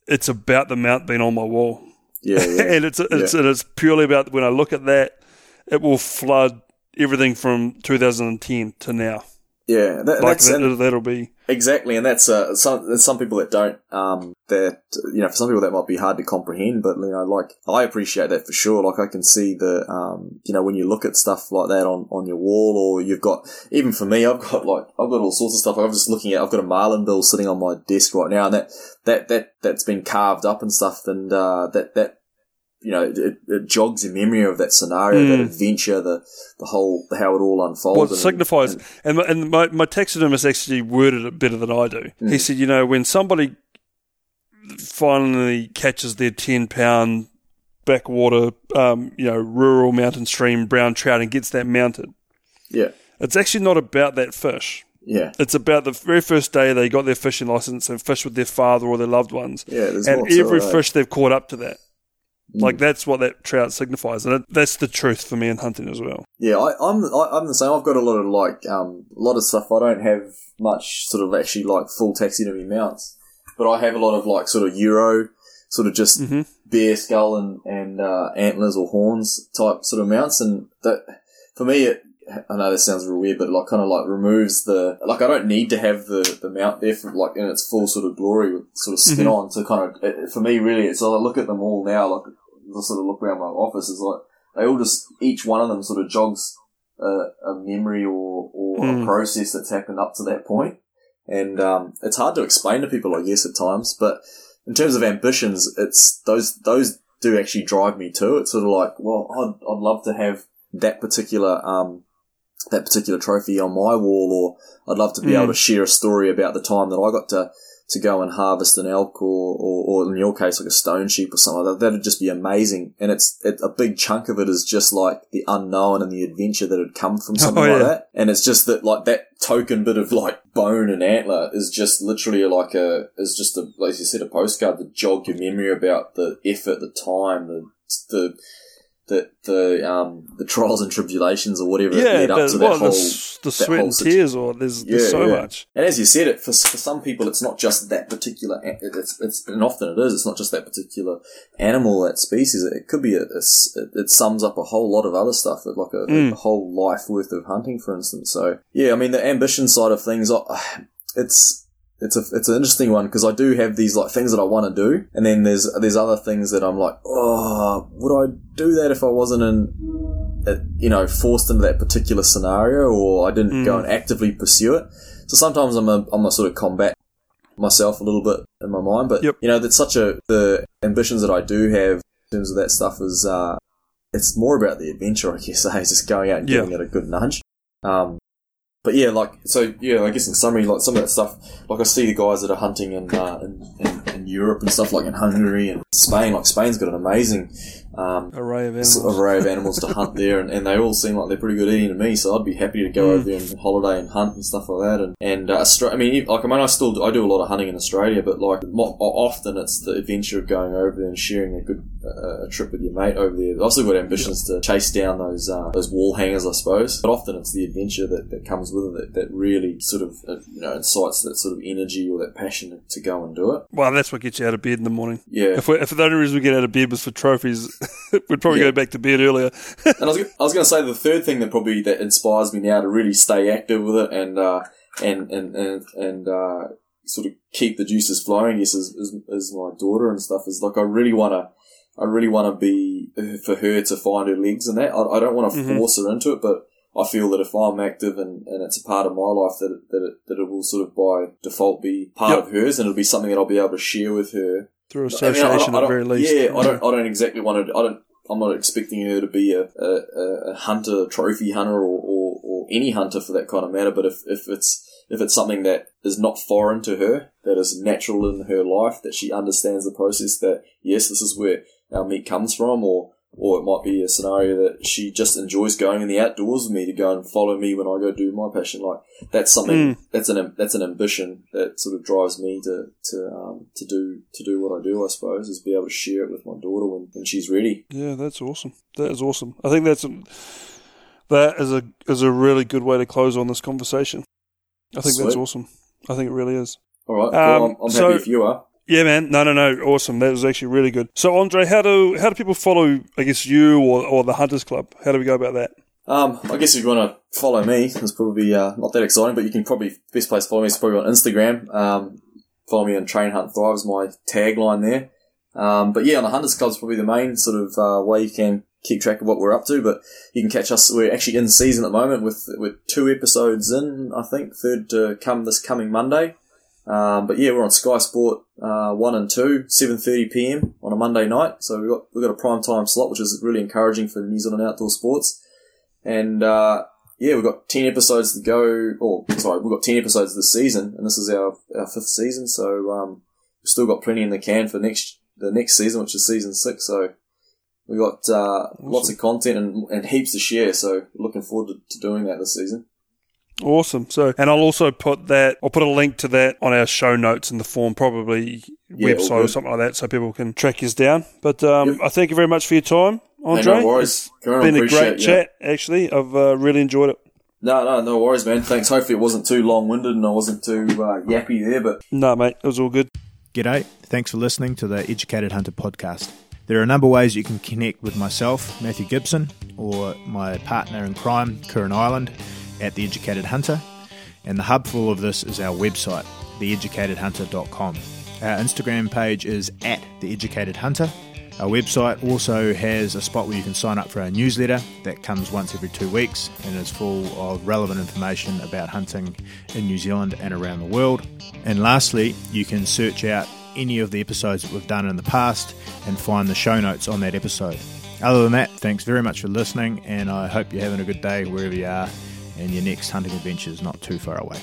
it's about the mount being on my wall, yeah, yeah. and it's it's it's purely about when I look at that, it will flood everything from 2010 to now. yeah. That, Like that, that'll be Exactly, and that's uh, some some people that don't um that you know for some people that might be hard to comprehend, but you know like I appreciate that for sure. Like I can see the um you know when you look at stuff like that on on your wall, or you've got even for me, I've got like I've got all sorts of stuff. I'm just looking at I've got a marlin bill sitting on my desk right now, and that that that that's been carved up and stuff, and uh, that that you know it, it jogs your memory of that scenario, that Mm. adventure, the the whole how it all unfolded. what and- signifies. and- And, my, and my, my taxidermist actually worded it better than I do. He Mm. said, you know, when somebody finally catches their 10 pound backwater, um, you know, rural mountain stream brown trout and gets that mounted, yeah, it's actually not about that fish. yeah. It's about the very first day they got their fishing license and fished with their father or their loved ones. Yeah, there's and every eh? fish they've caught up to that. Mm. Like that's what that trout signifies, and that's the truth for me in hunting as well. Yeah, I, I'm I, I'm the same. I've got a lot of like um a lot of stuff. I don't have much sort of actually like full taxidermy mounts, but I have a lot of like sort of Euro, sort of just hmm bear skull and and uh, antlers or horns type sort of mounts, and that for me it. I know this sounds real weird, but like kind of like removes the like I don't need to have the the mount there for like in its full sort of glory with sort of skin Mhm. on to kind of it, for me really. It's I look at them all now like I sort of look around my office is like they all just each one of them sort of jogs a, a memory or, or Mm. a process that's happened up to that point. And um, it's hard to explain to people, I guess, at times. But in terms of ambitions, it's those those do actually drive me too. It's sort of like, well, I'd, I'd love to have that particular um, that particular trophy on my wall, or I'd love to be Mm. able to share a story about the time that I got to to go and harvest an elk or, or, or in your case, like a stone sheep or something like that. That'd just be amazing. And it's, it, a big chunk of it is just like the unknown and the adventure that had come from something Oh, like yeah. that. And it's just that, like, that token bit of like bone and antler is just literally like a, is just a, like you said, a postcard to jog your memory about the effort, the time, the, the, the, the, um, the trials and tribulations or whatever that Yeah, led up the, to that well, whole, the, the sweat whole and tears, or there's, there's so much. and as you said, it for, for some people, it's not just that particular. It's, it's and often it is. It's not just that particular animal, that species. It could be a, a it sums up a whole lot of other stuff, that like a, Mm. a whole life worth of hunting, for instance. So yeah, I mean the ambition side of things, it's. It's a it's an interesting one because I do have these like things that I want to do, and then there's there's other things that I'm like, oh, would I do that if I wasn't in uh, you know, forced into that particular scenario or I didn't go Mm. and actively pursue it. So sometimes I'm a, I'm a sort of combat myself a little bit in my mind, but Yep. you know, that's such a, the ambitions that I do have in terms of that stuff is, uh, it's more about the adventure, I guess, eh? just going out and Yeah. giving it a good nudge. Um, but yeah, like, so yeah, I guess in summary, like some of that stuff, like I see the guys that are hunting in, uh, in, in, in Europe and stuff like in Hungary and Spain, like Spain's got an amazing, um, Array of animals. array of animals to hunt there, and, and they all seem like they're pretty good eating to me. So I'd be happy to go Mm. over there and holiday and hunt and stuff like that. And and uh, I mean, like I mean, I still do, I do a lot of hunting in Australia, but like mo- often it's the adventure of going over there and sharing a good uh, a trip with your mate over there. I've also got ambitions to chase down those uh, those wall hangers, I suppose. But often it's the adventure that, that comes with it that, that really sort of uh, you know incites that sort of energy or that passion to, go and do it. Well, that's what gets you out of bed in the morning. Yeah. If, we if the only reason we get out of bed was for trophies, we'd probably Yeah. go back to bed earlier. And I was, I was going to say the third thing that probably that inspires me now to really stay active with it and uh, and and and and uh, sort of keep the juices flowing. Guess is, is, is my daughter and stuff. Is like I really want to. I really want to be for her to find her legs and that. I, I don't want to Mhm. force her into it, but I feel that if I'm active and, and it's a part of my life, that it, that it, that it will sort of by default be part Yep. of hers, and it'll be something that I'll be able to share with her. Through I mean, association I I at very least. Yeah, I don't. I don't exactly want to. I don't. I'm not expecting her to be a, a, a- a hunter, trophy hunter, or, or, or any hunter for that kind of matter. But if, if it's if it's something that is not foreign to her, that is natural in her life, that she understands the process, that yes, this is where our meat comes from, or or it might be a scenario that she just enjoys going in the outdoors with me to go and follow me when I go do my passion. Like that's something that's an that's an ambition that sort of drives me to to um, to do to do what I do. I suppose is be able to share it with my daughter when, when she's ready. Yeah, that's awesome. That is awesome. I think that's a, that is a is a really good way to close on this conversation. I think that's awesome. I think it really is. All right, Um, I'm, I'm so- happy if you are. Yeah, man. No, no, no. Awesome. That was actually really good. So, Andre, how do how do people follow? I guess you or, or the Hunters Club. How do we go about that? Um, I guess if you want to follow me, it's probably uh, not that exciting, but you can probably best place to follow me is probably on Instagram. Um, follow me on Train Hunt Thrive is my tagline there. Um, but yeah, on the Hunters Club is probably the main sort of uh, way you can keep track of what we're up to. But you can catch us. We're actually in season at the moment with with two episodes in. I think third to come this coming Monday. Um, but yeah, we're on Sky Sport uh, one and two, seven thirty PM on a Monday night. So we've got we've got a prime time slot, which is really encouraging for New Zealand outdoor sports. And uh, yeah, we've got ten episodes to go. Or sorry, we've got ten episodes this season, and this is our, our fifth season. So um, we've still got plenty in the can for next the next season, which is season six. So we've got uh, lots of content and, and heaps to share. So looking forward to, to doing that this season. Awesome. So, and I'll also put that. I'll put a link to that on our show notes in the form, probably Yeah, all website or something like that, so people can track us down. But um, Yep. I thank you very much for your time, Andre. no worries. It's Karen, been a great you. chat. Actually, I've uh, really enjoyed it. No, no, no worries, man. Thanks. Hopefully it wasn't too long-winded and I wasn't too uh, yappy there, but No, mate, it was all good. G'day. Thanks for listening to the Educated Hunter podcast. There are a number of ways you can connect with myself, Matthew Gibson, or my partner in crime, Curran Island, at The Educated Hunter. And the hub for all of this is our website, theeducatedhunter.com. Our Instagram page is at The Educated Hunter. Our website also has a spot where you can sign up for our newsletter that comes once every two weeks and is full of relevant information about hunting in New Zealand and around the world. And lastly, you can search out any of the episodes that we've done in the past and find the show notes on that episode. Other than that, thanks very much for listening, and I hope you're having a good day wherever you are, and your next hunting adventure is not too far away.